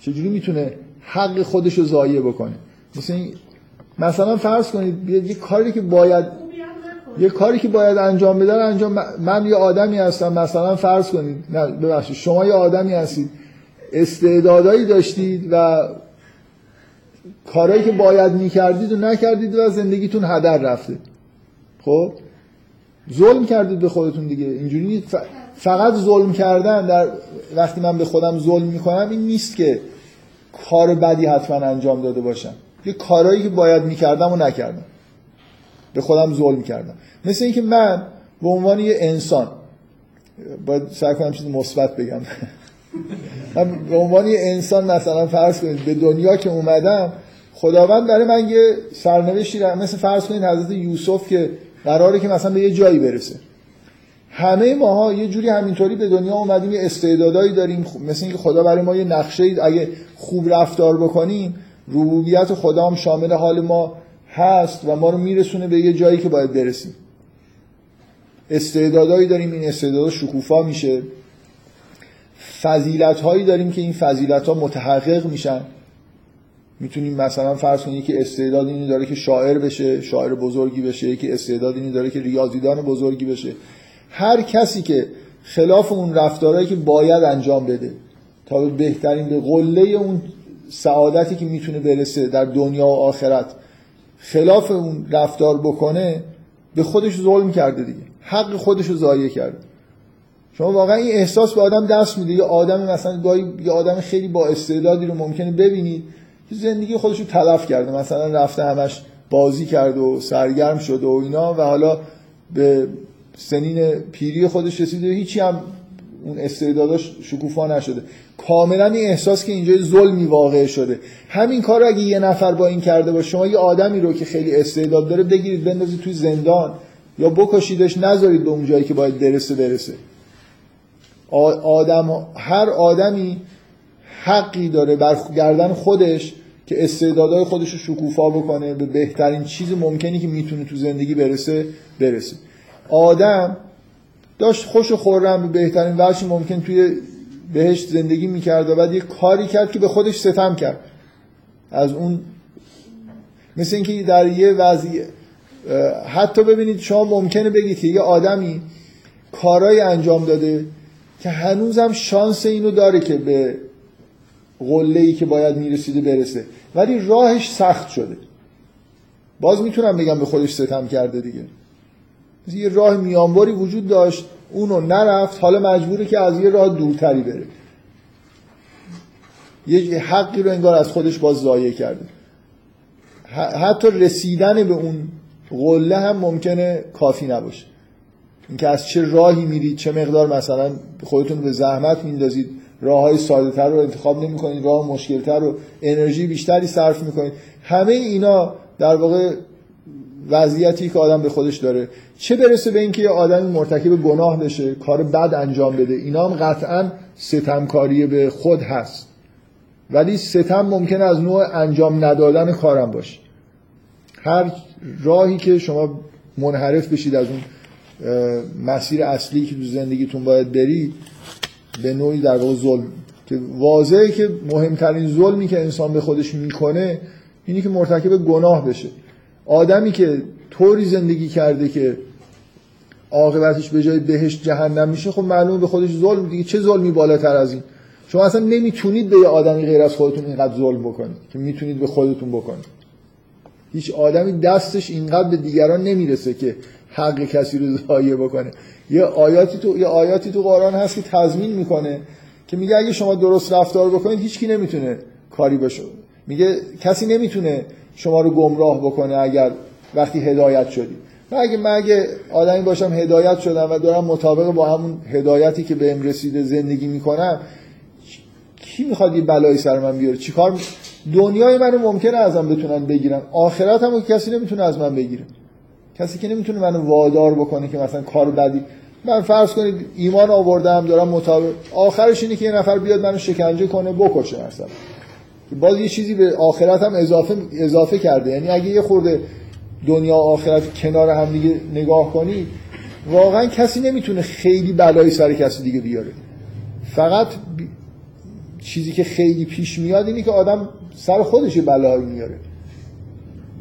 چجوری می‌تونه حق خودش رو ضایع بکنه؟ مثلا مثلا فرض کنید یه کاری که باید یه کاری که باید انجام بده انجام من یه آدمی هستم مثلا فرض کنید نه ببخشید شما یه آدمی هستید استعدادایی داشتید و کارهایی که باید می‌کردید و نکردید و زندگیتون هدر رفته. خب؟ ظلم کردید به خودتون دیگه. اینجوری فقط ظلم کردن در وقتی من به خودم ظلم می‌کنم این نیست که کار بدی حتما انجام داده باشم. یه کارهایی که باید می‌کردم و نکردم. به خودم ظلم کردم. مثل اینکه من به عنوان یه انسان باید سعی کنم چیز مثبت بگم. من به عنوان یه انسان مثلا فرض کنید به دنیا که اومدم خداوند برای من یه سرنوشتی مثل فرض کنید حضرت یوسف که قراره که مثلا به یه جایی برسه. همه ماها یه جوری همینطوری به دنیا اومدیم یه استعدادایی داریم. مثل اینکه خدا برای ما یه نقشه اگه خوب رفتار بکنیم ربوبیت خدا هم شامل حال ما هست و ما رو میرسونه به یه جایی که باید برسیم. استعدادایی داریم این استعدادا شکوفا میشه. فضیلت هایی داریم که این فضیلت ها متحقق میشن. می‌تونیم مثلا فرض کنیم که استعداد اینی داره که شاعر بشه شاعر بزرگی بشه. یکی استعداد اینی داره که ریاضیدان بزرگی بشه. هر کسی که خلاف اون رفتارهایی که باید انجام بده تا به بهترین به قله اون سعادتی که می‌تونه برسه در دنیا و آخرت خلاف اون رفتار بکنه به خودش ظلم کرده دیگه. حق خودش رو ضایع کرده. شما واقعا این احساس به آدم دست میده. یه آدم مثلا گاهی یه آدم خیلی با استعدادی رو ممکنه ببینید که زندگی خودش رو تلف کرده. مثلا رفته همش بازی کرد و سرگرم شده و اینا و حالا به سنین پیری خودش رسیده. هیچی هم اون استعداداش شکوفا نشده. کاملا این احساس که اینجا ظلمی واقع شده. همین کار اگه یه نفر با این کرده باشه شما یه آدمی رو که خیلی استعداد داره بگیرید بندازید توی زندان یا بکشیدش نذارید به اون جایی که باید برسه برسه. آدم هر آدمی حقی داره بر گردن خودش که استعدادهای خودش رو شکوفا بکنه به بهترین چیز ممکنی که می‌تونه تو زندگی برسه برسه. آدم داشت خوش و خورم به بهترین وجه ممکن توی بهشت زندگی می‌کرد و بعد یه کاری کرد که به خودش ستم کرد. از اون مثل اینکه در یه وضعی حتی ببینید شما ممکنه بگید که یه آدمی کارایی انجام داده که هنوزم شانس اینو داره که به قله ای که باید می‌رسیده برسه. ولی راهش سخت شده. باز می‌تونم بگم به خودش ستم کرده دیگه. یه راه میانباری وجود داشت. اونو نرفت حالا مجبوره که از یه راه دورتری بره. یه حقی رو انگار از خودش باز ضایع کرده. حتی رسیدن به اون قله هم ممکنه کافی نباشه. اینکه از چه راهی میرید چه مقدار مثلا خودتون به زحمت میندازید راه های ساده تر رو انتخاب نمی کنید راه مشکل تر رو انرژی بیشتری صرف می‌کنید. همه اینا در واقع وضعیتی که آدم به خودش داره. چه برسه به اینکه یه آدمی مرتکب گناه بشه کار بد انجام بده اینا هم قطعا ستمکاری به خود هست. ولی ستم ممکنه از نوع انجام ندادن کارم باشه. هر راهی که شما منحرف بشید از اون مسیر اصلی که تو زندگیتون باید برید به نوعی در واقع ظلم. که واضحه که مهمترین ظلمی که انسان به خودش می‌کنه اینی که مرتکب گناه بشه. آدمی که طوری زندگی کرده که عاقبتش به جای بهش جهنم میشه خب معلومه به خودش ظلم. دیگه چه ظلمی بالاتر از این؟ شما اصلا نمی‌تونید به یه آدمی غیر از خودتون اینقدر ظلم بکنید که می‌تونید به خودتون بکنید. هیچ آدمی دستش اینقدر به دیگران نمی‌رسه که حق کسی رو ضایع بکنه. یه آیاتی تو یه آیاتی تو قرآن هست که تضمین می‌کنه که میگه اگه شما درست رفتار بکنید هیچکی نمی‌تونه کاری باشه میگه کسی نمی‌تونه شما رو گمراه بکنه اگر وقتی هدایت شدی. و اگه من اگه آدمی باشم هدایت شدم و دارم مطابق با همون هدایتی که بهم رسیده زندگی می‌کنم کی می‌خواد یه بلایی سر من بیاره؟ چیکار دنیای منو ممکنه ازم بتونن بگیرن. آخرت هم کسی نمی‌تونه از من بگیره. کسی که نمی‌تونه منو وادار بکنه که مثلا کار بدی. من فرض کنید ایمان آوردم دارم مطابق آخرش اینه که یه نفر بیاد منو شکنجه کنه بکشه مثلا. باز یه چیزی به آخرت هم اضافه اضافه کرده. یعنی اگه یه خورده دنیا آخرت کنار هم دیگه نگاه کنی واقعا کسی نمی‌تونه خیلی بلایی سر کسی دیگه بیاره. فقط چیزی که خیلی پیش میاد اینه که آدم سر خودش بلایی میاره.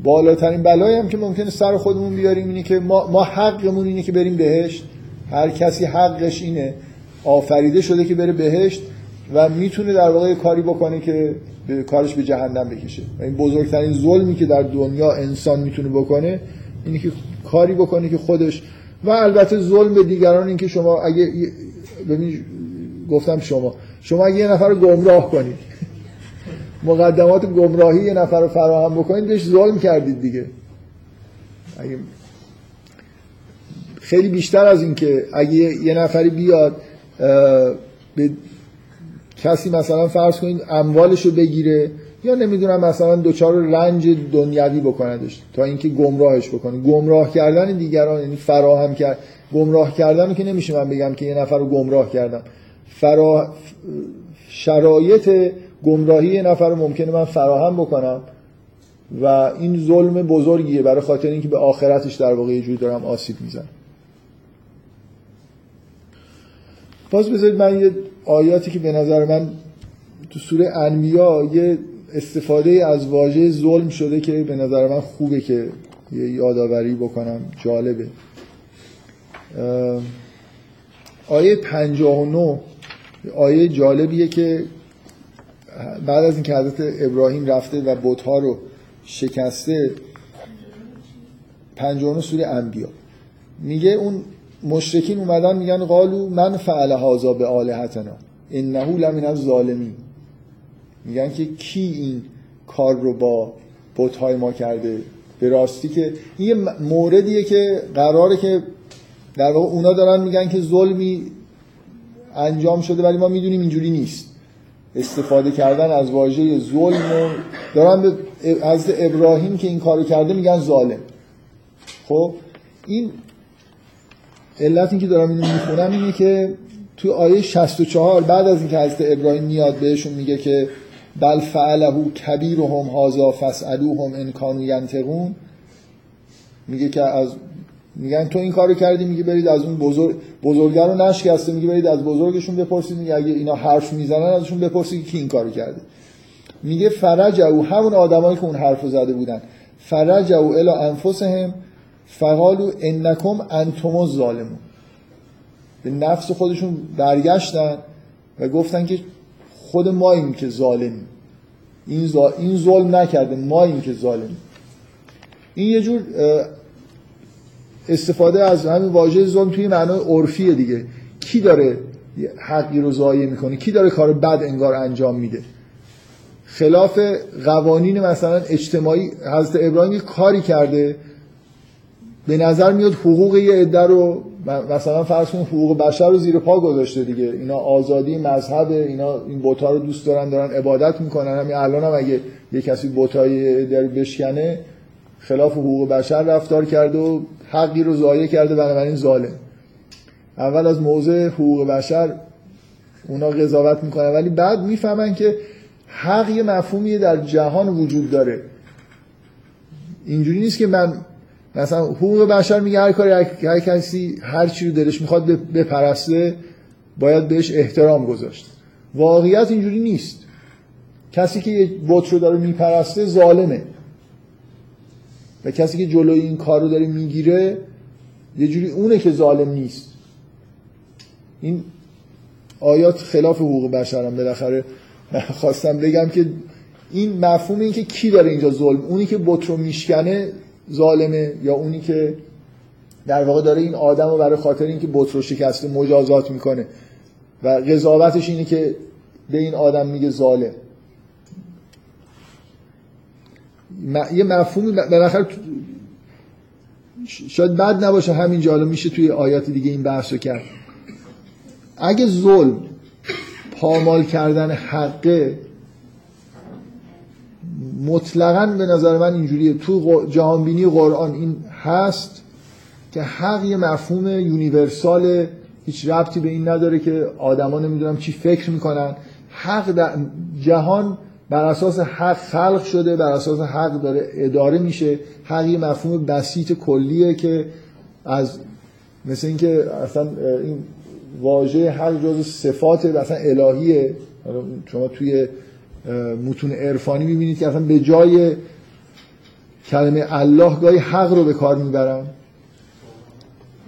بالاترین بلایی هم که ممکنه سر خودمون بیاریم اینه که ما, ما حقمون اینه که بریم بهشت. هر کسی حقش اینه. آفریده شده که بره بهشت. و می‌تونه در واقع کاری بکنه که کارش به جهنم بکشه. و این بزرگترین ظلمی که در دنیا انسان می‌تونه بکنه اینه که کاری بکنه که خودش و البته ظلم به دیگران این که شما اگه ببین گفتم شما. شما اگه یه نفر رو گمراه کنید مقدمات گمراهی یه نفر رو فراهم بکنید بهش ظلم کردید دیگه. اگه خیلی بیشتر از این که اگه یه نفری بیاد به کسی مثلا فرض کنید اموالش رو بگیره یا نمی‌دونم مثلا دوچار رنج دنیوی بکندش تا اینکه گمراهش بکنه. گمراه کردن دیگران یعنی فراهم کرد گمراه کردن که نمیشه من بگم که یه نفر رو گمراه کردم. فرا... شرایط گمراهی یه نفر رو ممکنه من فراهم بکنم و این ظلم بزرگیه برای خاطر اینکه به آخرتش در واقع یه جوری دارم آسیب می‌زنم. باز بذارید من یه آیاتی که به نظر من تو سوره انبیا یه استفاده از واژه ظلم شده که به نظر من خوبه که یه یادآوری بکنم جالبه. آیه 59 آیه جالبیه که بعد از اینکه حضرت ابراهیم رفته و بتها رو شکسته 59 سوره انبیا. میگه اون مشرکین اومدن میگن قالو من فعل هذا به آلهتنا انه لمن الظالمین. میگن که کی این کار رو با بت‌های ما کرده؟ به راستی که این یه موردیه که قراره که در واقع اونا دارن میگن که ظلمی انجام شده ولی ما می‌دونیم اینجوری نیست. استفاده کردن از واژه ظلم دارن به از ابراهیم که این کارو کرده میگن ظالم. خب این علت این که دارم اینو می‌خونم اینه که تو آیه 64 بعد از اینکه حضرت ابراهیم میاد بهشون میگه که بل فعله کبیرهم هازا فسالوهم ان کانوا ینتقون میگه که از میگن تو این کارو کردی میگه برید از اون بزرگ بزرگا رو نشکسته میگه برید از بزرگشون بپرسید میگه اگه اینا حرف می‌زنن ازشون بپرسید کی این کارو کرده. میگه فرج او همون آدمایی که اون حرفو زده بودن. فرج او الی انفسهم فقالو انکم انتم الظالمون به نفس خودشون برگشتن و گفتن که خود ما این که ظالمی این, این ظلم نکرده ما این که ظالمی این یه جور استفاده از همین واژه ظلم توی معنای عرفیه دیگه. کی داره حقی رو ضایع می‌کنه؟ کی داره کار بد انگار انجام میده؟ خلاف قوانین مثلا اجتماعی حضرت ابراهیم کاری کرده به نظر میاد حقوق یه عده رو مثلا فرض کن حقوق بشر رو زیر پا گذاشته دیگه. اینا آزادی مذهب اینا این بوتا رو دوست دارن دارن عبادت می‌کنن. همین الان هم اگه یه کسی بوتای در بشکنه خلاف حقوق بشر رفتار کرده و حقی رو ضایع کرده بنابراین ظالم. اول از موضع حقوق بشر اونا قضاوت می‌کنن. ولی بعد می‌فهمن که حق یه مفهومی در جهان وجود داره. اینجوری نیست که من مثلا حقوق بشر میگه هر کاری هر کسی هر چی رو دلش می‌خواد بپرسته باید بهش احترام گذاشت. واقعیت اینجوری نیست. کسی که یه بت رو داره میپرسته ظالمه. و کسی که جلوی این کار رو داره می‌گیره یه جوری اونه که ظالم نیست. این آیات خلاف حقوق بشرم بالاخره. خواستم بگم که این مفهوم این که کی داره اینجا ظلم اونی که بت رو میشکنه ظالمه یا اونی که در واقع داره این آدم رو برای خاطر اینکه بت رو شکسته مجازات می‌کنه. و قضاوتش اینه که به این آدم میگه ظالم. یه مفهومی بالاخره شاید بد نباشه همینجا حالا میشه توی آیات دیگه این بحث رو کرد. اگه ظلم پامال کردن حقه مطلقا به نظر من اینجوریه. تو جهانبینی قرآن این هست که حق یه مفهوم یونیورسال هیچ ربطی به این نداره که آدما نمی‌دونم چی فکر می‌کنن. حق در جهان بر اساس حق خلق شده بر اساس حق داره اداره میشه. حق یه مفهوم بسیط کلیه که از مثل اینکه اصلا این واژه حق جز صفات مثلا الهیه. شما توی متون عرفانی می‌بینید که اصلا به جای کلمه الله گاهی حق رو به کار می‌برن.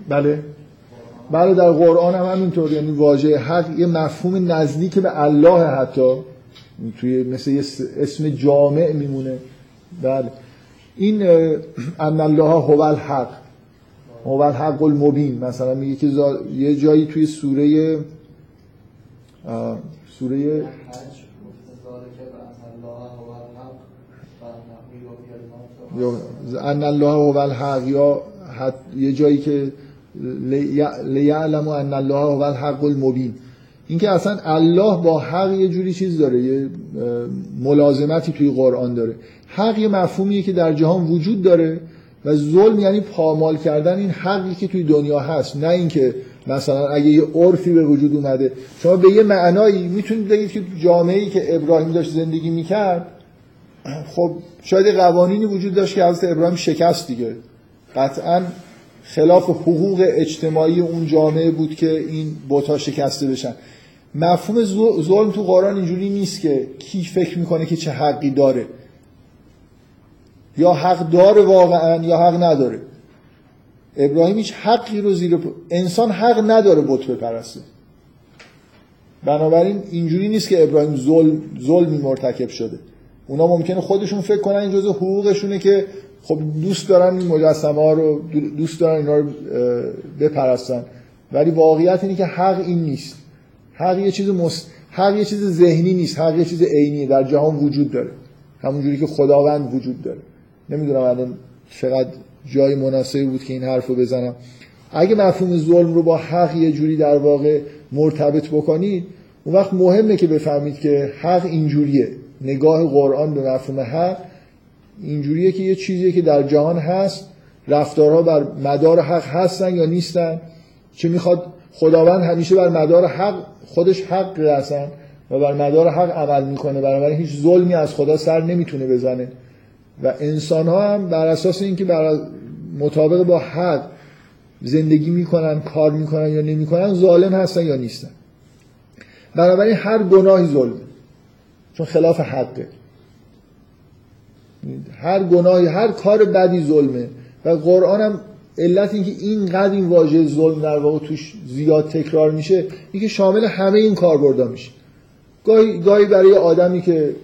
بله. بله در قرآن هم همینطور. یعنی واژه حق یه مفهوم نزدیک به الله حتی. توی مثل یه اسم جامع میمونه. بله. این ان الله هو الحق. هو الحق المبین. مثلا میگه که یه جایی توی سوره سوره ذلك بأن الله هو الحق وأنه يحيي الموتى یا ان الله هو الحق یا یه جایی که لی- لیعلم ان الله هو الحق المبین. اینکه اصلا الله با حق یه جوری چیز داره یه ملازمتی توی قرآن داره. حق یه مفهومیه که در جهان وجود داره و ظلم یعنی پامال کردن این حقی که توی دنیا هست نه اینکه مثلا اگه یه عرفی به وجود اومده. شما به یه معنایی می‌تونید بگید که جامعه‌ای که ابراهیم داشت زندگی می‌کرد خب شاید قوانینی وجود داشت که حضرت ابراهیم شکست دیگه. قطعا خلاف حقوق اجتماعی اون جامعه بود که این بوتا شکسته بشن. مفهوم ظل- ظلم تو قرآن اینجوری نیست که کی فکر می‌کنه که چه حقی داره. یا حق داره واقعا یا حق نداره. ابراهیم هیچ حقی رو زیر انسان حق نداره بت بپرسته. بنابراین اینجوری نیست که ابراهیم ظلم ظلمی مرتکب شده. اونا ممکنه خودشون فکر کنن این جزء حقوقشونه که خب دوست دارن این مجسمه ها رو دوست دارن اینا رو بپرستن. ولی واقعیت اینه که حق این نیست. حق یه چیز مس... حق یه چیز ذهنی نیست. حق یه چیز عینیه. در جهان وجود داره. همونجوری که خداوند وجود داره. نمی‌دونم الان چقدر جای مناسبی بود که این حرف رو بزنم. اگه مفهوم ظلم رو با حق یه جوری در واقع مرتبط بکنید اون وقت مهمه که بفهمید که حق اینجوریه. نگاه قرآن به مفهوم حق اینجوریه که یه چیزیه که در جهان هست رفتارها بر مدار حق هستن یا نیستن. چه می‌خواد خداوند همیشه بر مدار حق خودش حق هستن و بر مدار حق عمل می‌کنه. بنابراین هیچ ظلمی از خدا سر نمی‌تونه بزنه. و انسان ها هم بر اساس اینکه بر مطابق با حق زندگی می‌کنن کار می‌کنن یا نمی‌کنن ظالم هستن یا نیستن. بنابراین هر گناهی ظلمه. چون خلاف حقه. هر گناهی هر کار بدی ظلمه. و قرآن هم علت اینکه اینقدر این واژه ظلم در واقع توش زیاد تکرار میشه اینکه شامل همه این کاربردا میشه. گاهی, گاهی برای آدمی که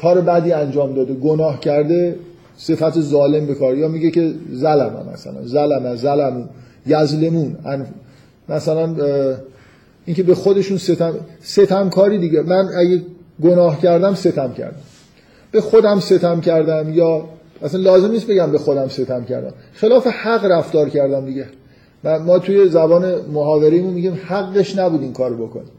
کار بدی انجام داده گناه کرده صفت ظالم به کار. یا میگه که ظلم مثلا ظلم ظلمون یظلمون. ان- مثلا اینکه به خودشون ستم ستمکاری دیگه. من اگه گناه کردم ستم کردم. به خودم ستم کردم یا اصلا لازم نیست بگم به خودم ستم کردم. خلاف حق رفتار کردم دیگه. و ما توی زبان محاوره‌ایمون میگیم حقش نبود این کارو بکنی.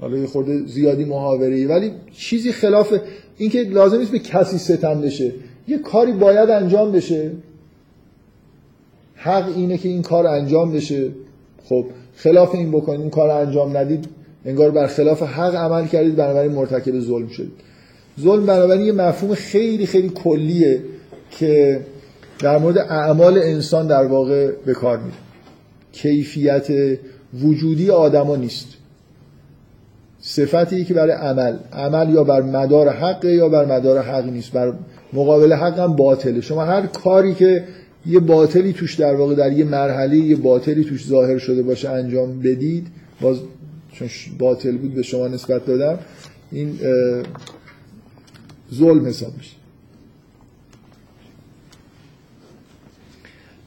حالا یه خورده زیادی محاوره‌ای ولی چیزی خلاف اینکه لازم نیست به کسی ستم بشه. یه کاری باید انجام بشه. حق اینه که این کار انجام بشه. خب خلاف این بکنید این کار انجام ندید انگار بر خلاف حق عمل کردید بنابراین مرتکب ظلم شدید. ظلم بنابراین یه مفهوم خیلی خیلی کلیه که در مورد اعمال انسان در واقع به کار میره. کیفیت وجودی آدما نیست. صفتی که برای عمل عمل یا بر مدار حق یا بر مدار حق نیست. بر مقابل حق هم باطله. شما هر کاری که یه باطلی توش در واقع در یه مرحله یه باطلی توش ظاهر شده باشه انجام بدید باز چون باطل بود به شما نسبت دادم این ظلم حساب میشه.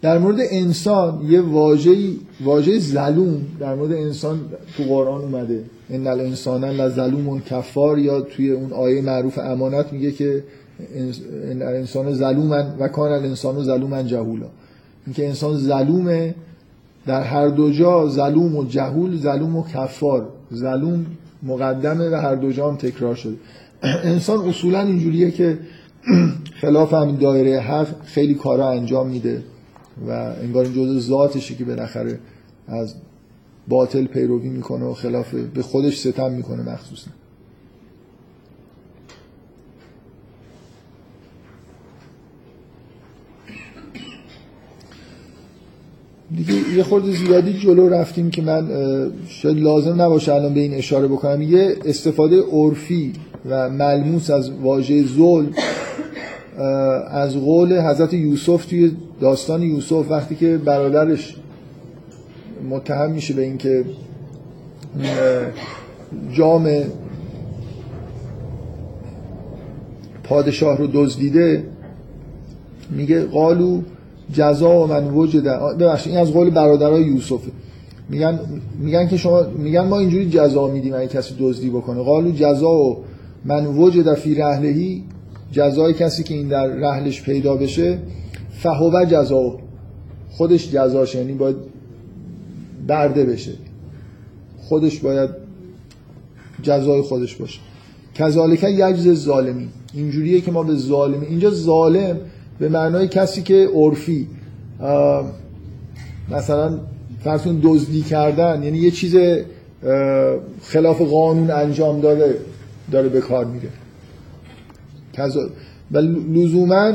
در مورد انسان یه واژه واژه ظلوم در مورد انسان تو قرآن اومده. ان الانسان لظلوم کفار یا توی اون آیه معروف امانت میگه که ان الانسان ظلوما و کان الانسان ظلوما جهولا. اینکه انسان ظلومه در هر دو جا ظلوم و جهول ظلوم و کفار. ظلوم مقدمه و هر دو جا هم تکرار شده. انسان اصولا اینجوریه که خلاف همین دایره حق خیلی کارا انجام میده و انگار این جزء ذاتشه که بالاخره از باطل پیروی می‌کنه و خلاف به خودش ستم می‌کنه مخصوصا. دیگه یه خورده زیادی جلو رفتیم که من شاید لازم نباشه الان به این اشاره بکنم. یه استفاده عرفی و ملموس از واژه ظلم از قول حضرت یوسف توی داستان یوسف وقتی که برادرش متهم میشه به اینکه جام پادشاه رو دزدیده میگه قالو جزا من وجد. ببخشید این از قول برادرای یوسفه میگن میگن که شما میگن ما اینجوری جزا میدیم اگه کسی دزدی بکنه. قالو جزا و من وجد فی رحلهی جزای کسی که این در رحلش پیدا بشه فهو جزا خودش جزاش یعنی باید برده بشه. خودش باید جزای خودش باشه. کذالک یجز ظالمی اینجوریه که ما به ظالم اینجا ظالم به معنای کسی که عرفی. مثلا فرسون دزدی کردن یعنی یه چیز خلاف قانون انجام داده داره به کار میره. و لزوما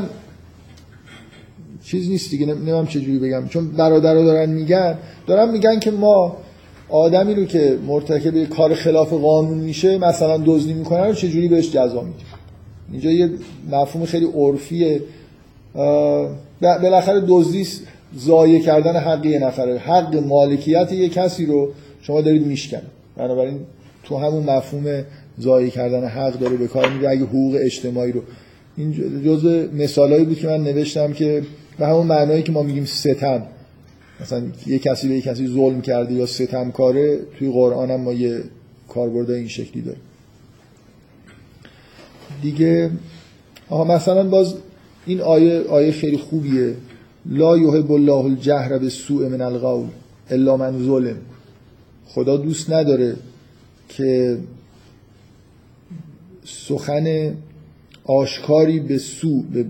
چیز نیست دیگه نمیم چجوری بگم. چون برادرها دارن میگن دارن میگن که ما آدمی رو که مرتکب کار خلاف قانون میشه مثلا دزدی می‌کنه رو چجوری بهش جزا میده؟ اینجا یه مفهوم خیلی عرفیه. بالاخره دزدی ضایع کردن حق یه نفره. حق مالکیت یه کسی رو شما دارید میشکنید. بنابراین تو همون مفهوم ضایع کردن حق داره به کار میره. اگه حقوق اجتماعی رو این جزء مثالایی بود که من نوشتم که به همون معنایی که ما میگیم ستم. مثلا یه کسی به یه کسی ظلم کرده یا ستم کاره توی قرآن هم ما یه کاربرد این شکلی داریم. دیگه آها مثلا باز این آیه آیه خیلی خوبیه. لا یحب الله الجهر به سوء من القول الا من ظلم. خدا دوست نداره که سخن آشکاری به سو به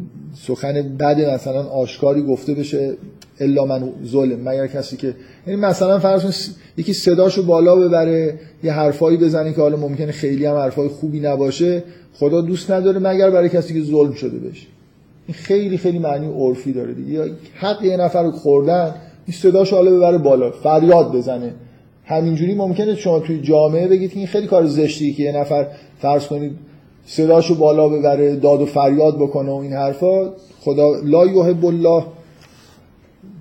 سخن بد مثلا آشکاری گفته بشه الا من ظلم. مگر کسی که یعنی مثلا فرض یکی صداشو بالا ببره یه حرفایی بزنه که حالا ممکنه خیلی هم حرفای خوبی نباشه خدا دوست نداره مگر برای کسی که ظلم شده بشه. این خیلی خیلی معنی عرفی داره دیگه. یا حق یه نفر رو خوردن این صداشو حالا ببره بالا فریاد بزنه. همینجوری ممکنه شما توی جامعه بگید که این خیلی کار زشتی که یه نفر فرض کنید صداشو بالا ببره داد و فریاد بکنه و این حرفا. خدا لا یحب الله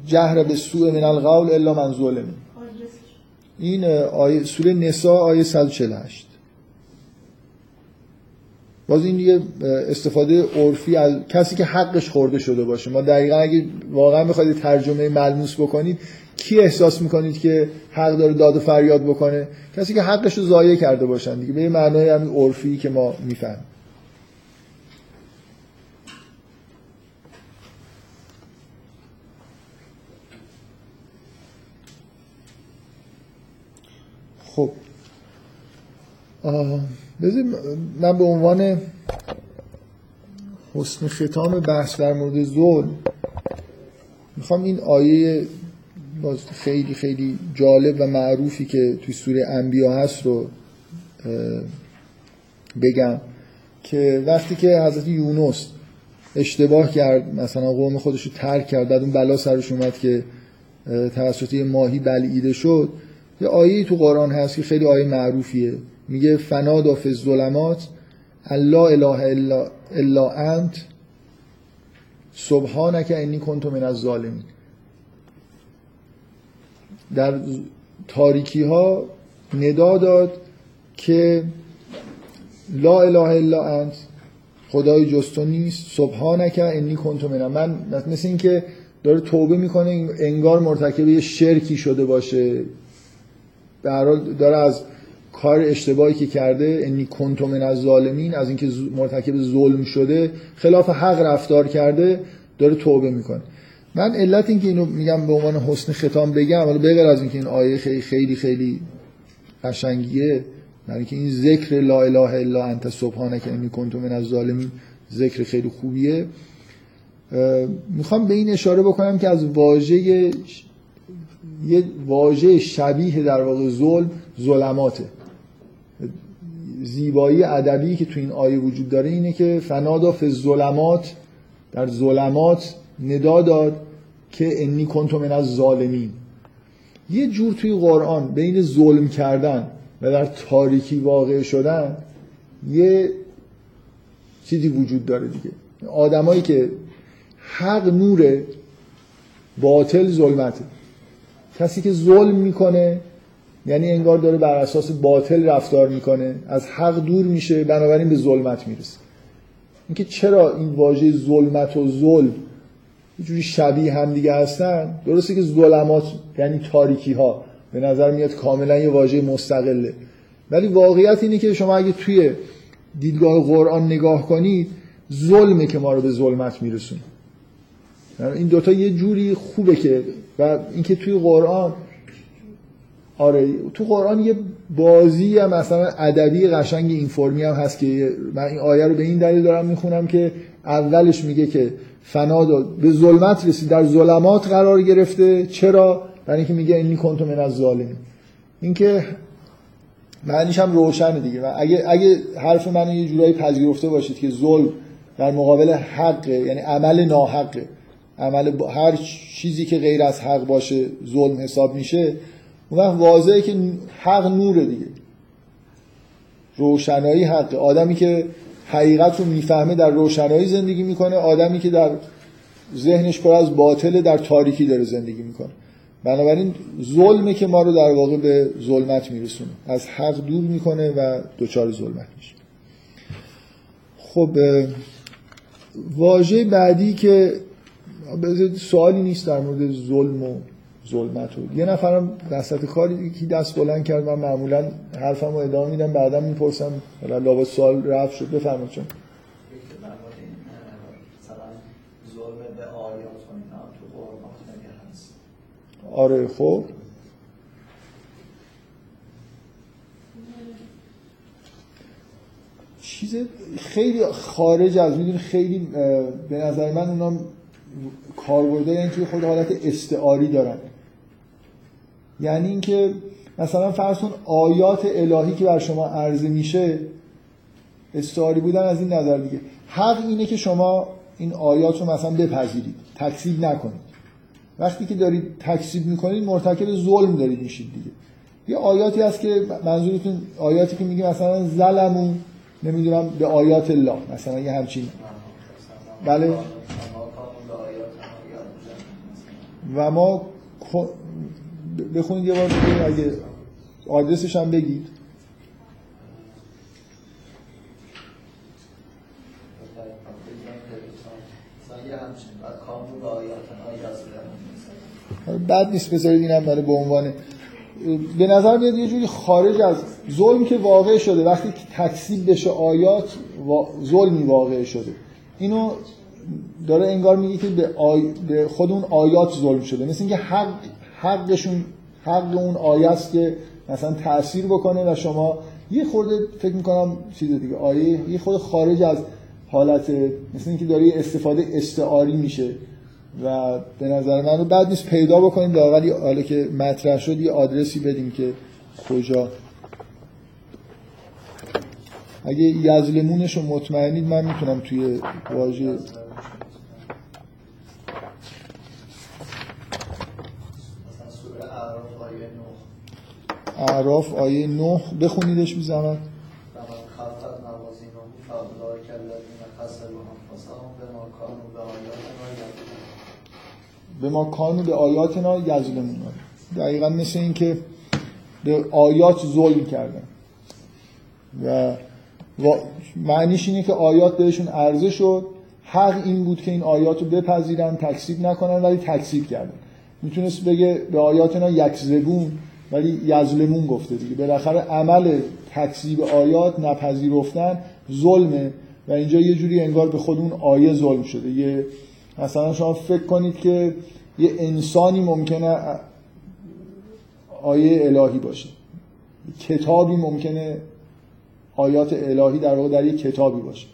جهر به سوء من القول الا من ظلم. این آیه سوره نساء آیه 148 باز این یه استفاده عرفی از کسی که حقش خورده شده باشه. ما دقیقا اگه واقعا بخواید ترجمه ملموس بکنید کی احساس می‌کنید که حق داره داد و فریاد بکنه؟ کسی که حقش رو ضایع کرده باشن دیگه. به معنای همین عرفی که ما می‌فهمیم. خب. من به عنوان حسن ختام بحث در مورد ظلم می‌خوام این آیه باز خیلی خیلی جالب و معروفی که توی سوره انبیا هست رو بگم که وقتی که حضرت یونس اشتباه کرد مثلا قوم خودش رو ترک کرد بعد اون بلا سرش اومد که توسط ماهی بلعیده شد یه آیه تو قرآن هست که خیلی آیه معروفیه. میگه فنادا فی الظلمات الله اله الا, الا انت سبحانک انی کنت من الظالمین. در تاریکی ها ندا داد که لا اله الا انت خدای جستو نیست سبحانک انی کنت من من مثل اینکه داره توبه می‌کنه انگار مرتکب یه شرکی شده باشه. در داره از کار اشتباهی که کرده انی کنت من از ظالمین از اینکه مرتکب ظلم شده خلاف حق رفتار کرده داره توبه می‌کنه. من علت اینکه اینو میگم به عنوان حسن ختام بگم ولی بغیر از اینکه این آیه خیلی خیلی خیلی قشنگیه یعنی که این ذکر لا اله الا انت سبحانک انی کنت من از ظالمین ذکر خیلی خوبیه. می‌خوام به این اشاره بکنم که از واژه یه واژه شبیه در واقع ظلم ظلماته. زیبایی ادبی که تو این آیه وجود داره اینه که فنادا ظلمات در ظلمات ندا داد که انی کنت من از ظالمین یه جور توی قرآن بین ظلم کردن و در تاریکی واقع شدن یه چیزی وجود داره دیگه. آدمایی که حق نور باطل ظلمته. کسی که ظلم می‌کنه یعنی انگار داره بر اساس باطل رفتار می‌کنه. از حق دور میشه بنابراین به ظلمت می‌رسه. اینکه چرا این واژه ظلمت و ظلم یه جوری شبیه هم دیگه هستن؟ درسته که ظلمات یعنی تاریکی ها به نظر میاد کاملا یه واژه مستقله. ولی واقعیت اینه که شما اگه توی دیدگاه قرآن نگاه کنید ظلمه که ما رو به ظلمت میرسونه. این دوتا یه جوری خوبه که و اینکه توی قرآن آره تو قرآن یه بازی هم مثلا ادبی قشنگ این فرمی هم هست که من این آیه رو به این دلیل دارم می‌خونم که اولش میگه که فنا به ظلمت رسید. در ظلمات قرار گرفته. چرا؟ برای اینکه میگه اینی کنتم من از ظالمین اینکه معنیش هم روشنه دیگه. و اگه اگه حرف منو یه جورایی پذیرفته باشید که ظلم در مقابل حق یعنی عمل ناحقه عمل هر چیزی که غیر از حق باشه ظلم حساب میشه اون وقت واضحه که حق نوره دیگه. روشنایی حق. آدمی که حقیقت رو می‌فهمه در روشنایی زندگی می‌کنه آدمی که در ذهنش پر از باطل در تاریکی داره زندگی می‌کنه. بنابراین ظلمه که ما رو در واقع به ظلمت میرسونه. از حق دور می‌کنه و دچار ظلمت میشه. خب واژه بعدی که سوالی نیست در مورد ظلم و ظلمت و یه نفرم وسط کاری که دست بلند کرد من معمولا حرفم رو ادامه میدم بعدا می‌پرسم. حالا لابد سوال رفت شد بفرمایید چون. آره خب. چیز خیلی خارج از می‌دونی خیلی به نظر من اونا کاربردهای یعنی که خود حالت استعاری دارن. یعنی اینکه مثلا فرض کن آیات الهی که بر شما عرضه میشه استعاری بودن از این نظر دیگه. حق اینه که شما این آیات رو مثلا بپذیرید. تکذیب نکنید. وقتی که دارید تکذیب می‌کنید مرتکب ظلم دارید میشید دیگه. یه آیاتی هست که منظورتون آیاتی که میگه مثلا ظلمون نمی‌دونم به آیات الله. مثلا یه همچین. بله. و ما بخونید یه بار اگه آدرسش هم بگید. بد نیست بذارید اینم برای به عنوان به نظر میاد یه جوری خارج از ظلم که واقع شده وقتی تکسیب بشه آیات ظلمی واقع شده. اینو داره انگار میگه که به, آی... به خود اون آیات ظلم شده. مثل اینکه حق حقشون حق اون آیه است که مثلا تاثیر بکنه و شما یه خورده فکر می‌کنم چیز دیگه آیه یه خورده خارج از حالت مثل اینکه داره استفاده استعاری میشه و به نظر من بعد نیست پیدا بکنیم لاقل حالا که مطرح شد یه آدرسی بدیم که کجا. اگه یزلمونش رو مطمئنید من می‌تونم توی واژه اعراف آیه 9 بخونیدش بی به ما کانو به آیاتنا یظلمون دقیقا مثل این که به آیات ظلم کردن. و معنیش اینه که آیات بهشون عرضه شد. حق این بود که این آیات رو بپذیرن تکسیب نکنن ولی تکسیب کردن. می‌تونست بگه به آیاتنا یکذبون ولی یظلمون گفته دیگه. بالاخره عمل تکذیب آیات نپذیرفتن ظلمه و اینجا یه جوری انگار به خود اون آیه ظلم شده. یه مثلا شما فکر کنید که یه انسانی ممکنه آیه الهی باشه. کتابی ممکنه آیات الهی در واقع در یه کتابی باشه.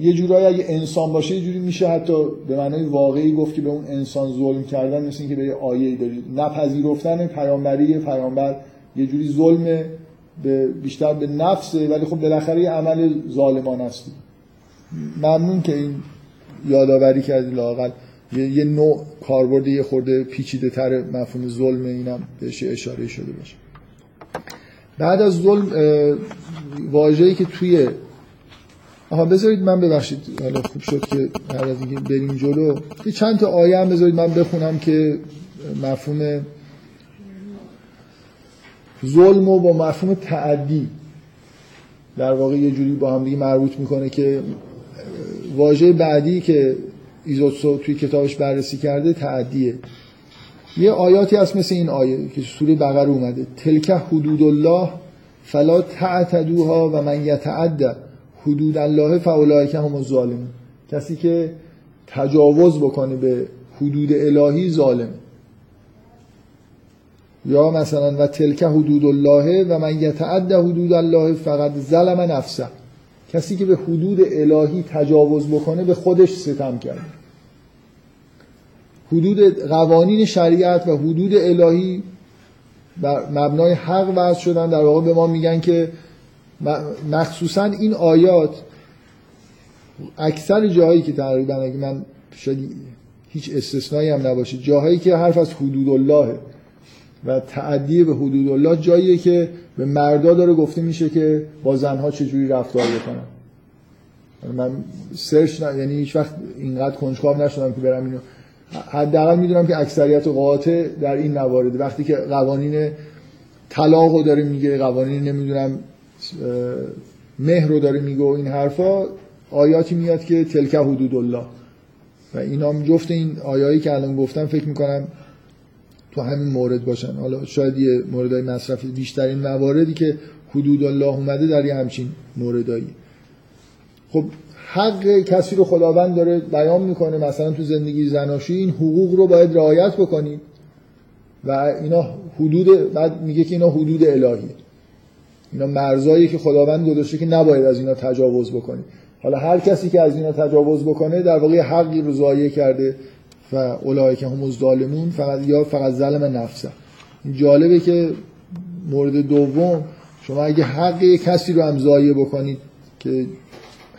یه جورایی اگه انسان باشه یه جوری میشه حتی به معنای واقعی گفت که به اون انسان ظلم کردن مثل اینکه به یه آیه دارید. نپذیرفتن پیامبری پیامبر یه جوری ظلم به بیشتر به نفسه ولی خب بالاخره یه عمل ظالمانه است. ممنون که این یادآوری کردی لاقل یه, یه نوع کاربرد یه خورده پیچیده تر مفهوم ظلم اینم بهش اشاره شده باشه. بعد از ظلم واژه‌ای که توی آها بذارید من ببخشید حالا خوب شد که هر از اینکه بریم جلو یه چند تا آیه هم بذارید من بخونم که مفهوم ظلم و با مفهوم تعدی در واقع یه جوری با هم دیگه مربوط می‌کنه که واژه بعدی که ایزوتسو توی کتابش بررسی کرده تعدیه. یه آیاتی هست مثل این آیه که سوره بقره اومده. تلک حدود الله فلا تعتدوها و من یتعد حدود الله فاولئک هم الظالمون کسی که تجاوز بکنه به حدود الهی ظالمه یا مثلا و تلک حدود الله و من یتعد حدود الله فقط ظلم نفسه. کسی که به حدود الهی تجاوز بکنه به خودش ستم کرده حدود قوانین شریعت و حدود الهی بر مبنای حق وضع شدن در واقع به ما میگن که مخصوصا این آیات اکثر جاهایی که تقریبا اگه من شاید هیچ استثنایی هم نباشه. جاهایی که حرف از حدود الله و تعدی به حدود الله جاییه که به مردا داره گفته میشه که با زنها چجوری رفتار بکنن. من سرچ نه یعنی هیچ وقت اینقدر کنجکاو نشدم که برم اینو. حداقل می‌دونم که اکثریت قاطع در این موارد وقتی که قوانین طلاق رو داره میگه قوانین نمی‌دونم مهر رو داره میگه این حرفا آیاتی میاد که تلک حدود الله. و اینا جفت این آیایی که الان گفتم فکر می‌کنم تو همین مورد باشن. حالا شاید یه موردهای مصرفی بیشترین مواردی که حدود الله اومده در یه همچین موردایی. خب حق کسی رو خداوند داره بیان می‌کنه مثلا تو زندگی زناشویی این حقوق رو باید رعایت بکنید و اینا حدود بعد میگه که اینا حدود الهی اینا مرزایی که خداوند گذاشته که نباید از اینا تجاوز بکنید حالا هر کسی که از اینا تجاوز بکنه در واقع حقی رو ضایع کرده و اولای که هم الظالمون فقط یا فقط ظلم نفسه جالبه که مورد دوم شما اگه حق کسی رو هم ضایع بکنید که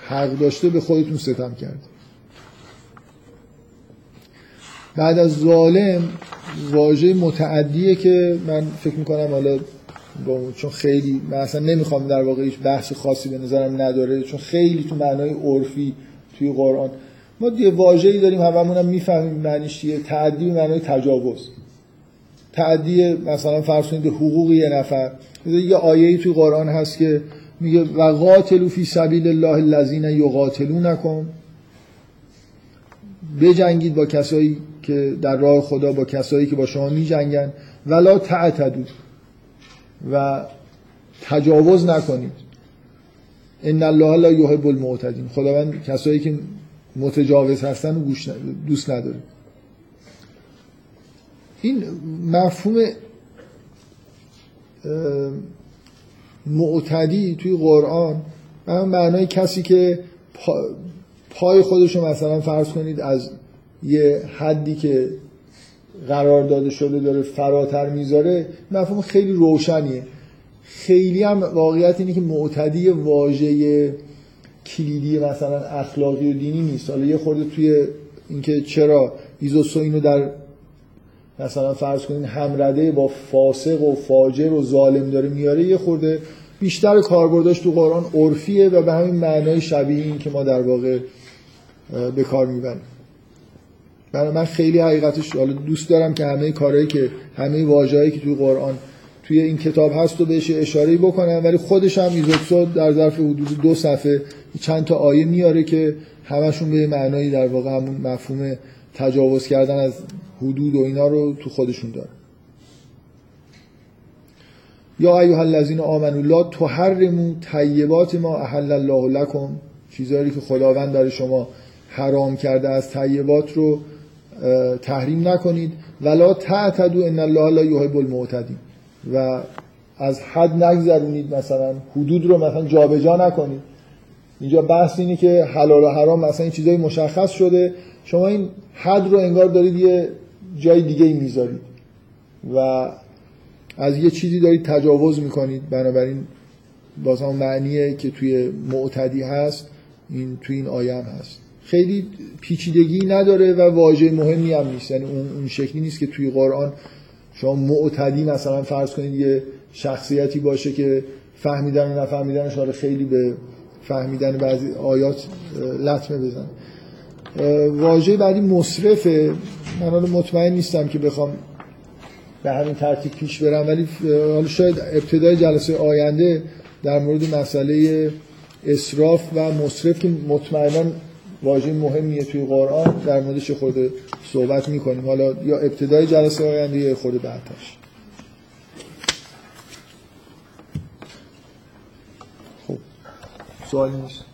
حق داشته به خودتون ستم کرد. بعد از ظالم واژه متعدیه که من فکر می‌کنم حالا چون خیلی من اصلا نمی‌خوام در واقع هیچ بحث خاصی به نظرم نداره چون خیلی تو معنای عرفی توی قرآن ما یه واژه‌ای داریم هممون هم می‌فهمیم معنیش چیه. تعدی به معنای تجاوز. تعدی مثلا فرض کنید حقوق یه نفر. یه آیه‌ای توی قرآن هست که میگه و قاتلو فی سبیل الله الذین یقاتلونکم. بجنگید با کسایی که در راه خدا با کسایی که با شما میجنگن. ولا تعتدو و تجاوز نکنید. ان الله لا یحب المعتدین. خداوند کسایی که متجاوز هستن و دوست نداره این مفهوم معتدی توی قرآن به معنای کسی که پای خودشو مثلا فرض کنید از یه حدی که قرار داده شده داره فراتر می‌ذاره مفهوم خیلی روشنیه. خیلی هم واقعیت اینه که معتدی واژه کلیدی مثلا اخلاقی و دینی نیست. حالا یه خورده توی اینکه چرا ایزوسو اینو در مثلا فرض کنین همرده با فاسق و فاجر و ظالم داره میاره یه خورده بیشتر کاربرداش تو قرآن عرفیه و به همین معنای شبیه این که ما در واقع به کار می‌بریم. برای من خیلی حقیقتش حالا دوست دارم که همه کارهایی که همه واژه‌ای که توی قرآن توی این کتاب هست و بهش اشاره بکنم ولی خودش هم ایزوکسو در ظرف حدود دو صفحه چند تا آیه میاره که همشون به معنایی در واقع همون مفهوم تجاوز کردن از حدود و اینا رو تو خودشون داره. یا ایها الذین آمنوا لا تحرموا طیبات ما احل الله لكم چیزایی که خداوند داره شما حرام کرده از طیبات رو تحریم نکنید. ولا تعتدوا ان الله لا یحب المعتدین. و از حد نگذرونید مثلا. حدود رو مثلا جابجا نکنید. اینجا بحث اینه که حلال و حرام مثلا این چیزای مشخص شده. شما این حد رو انگار دارید یه جای دیگه ای می‌ذارید. و از یه چیزی دارید تجاوز می‌کنید. بنابراین باز هم معنیه که توی معتدی هست. این توی این آیه هست. خیلی پیچیدگی نداره و واژه مهمی هم نیست. یعنی اون, اون شکلی نیست که توی قرآن شما معتدی مثلا فرض کنید یه شخصیتی باشه که فهمیدن و نفهمیدن شما خیلی به فهمیدن بعضی آیات لطمه بزن. واژه بعدی مصرفه. من حالا مطمئن نیستم که بخوام به همین ترتیب پیش برم ولی حالا شاید ابتدای جلسه آینده در مورد مسئله اصراف و مصرف که مطمئنا واژه مهمیه توی قرآن در موردش خود صحبت می‌کنیم. حالا یا ابتدای جلسه آینده یا خود بعدش. خب. سوالی نیست؟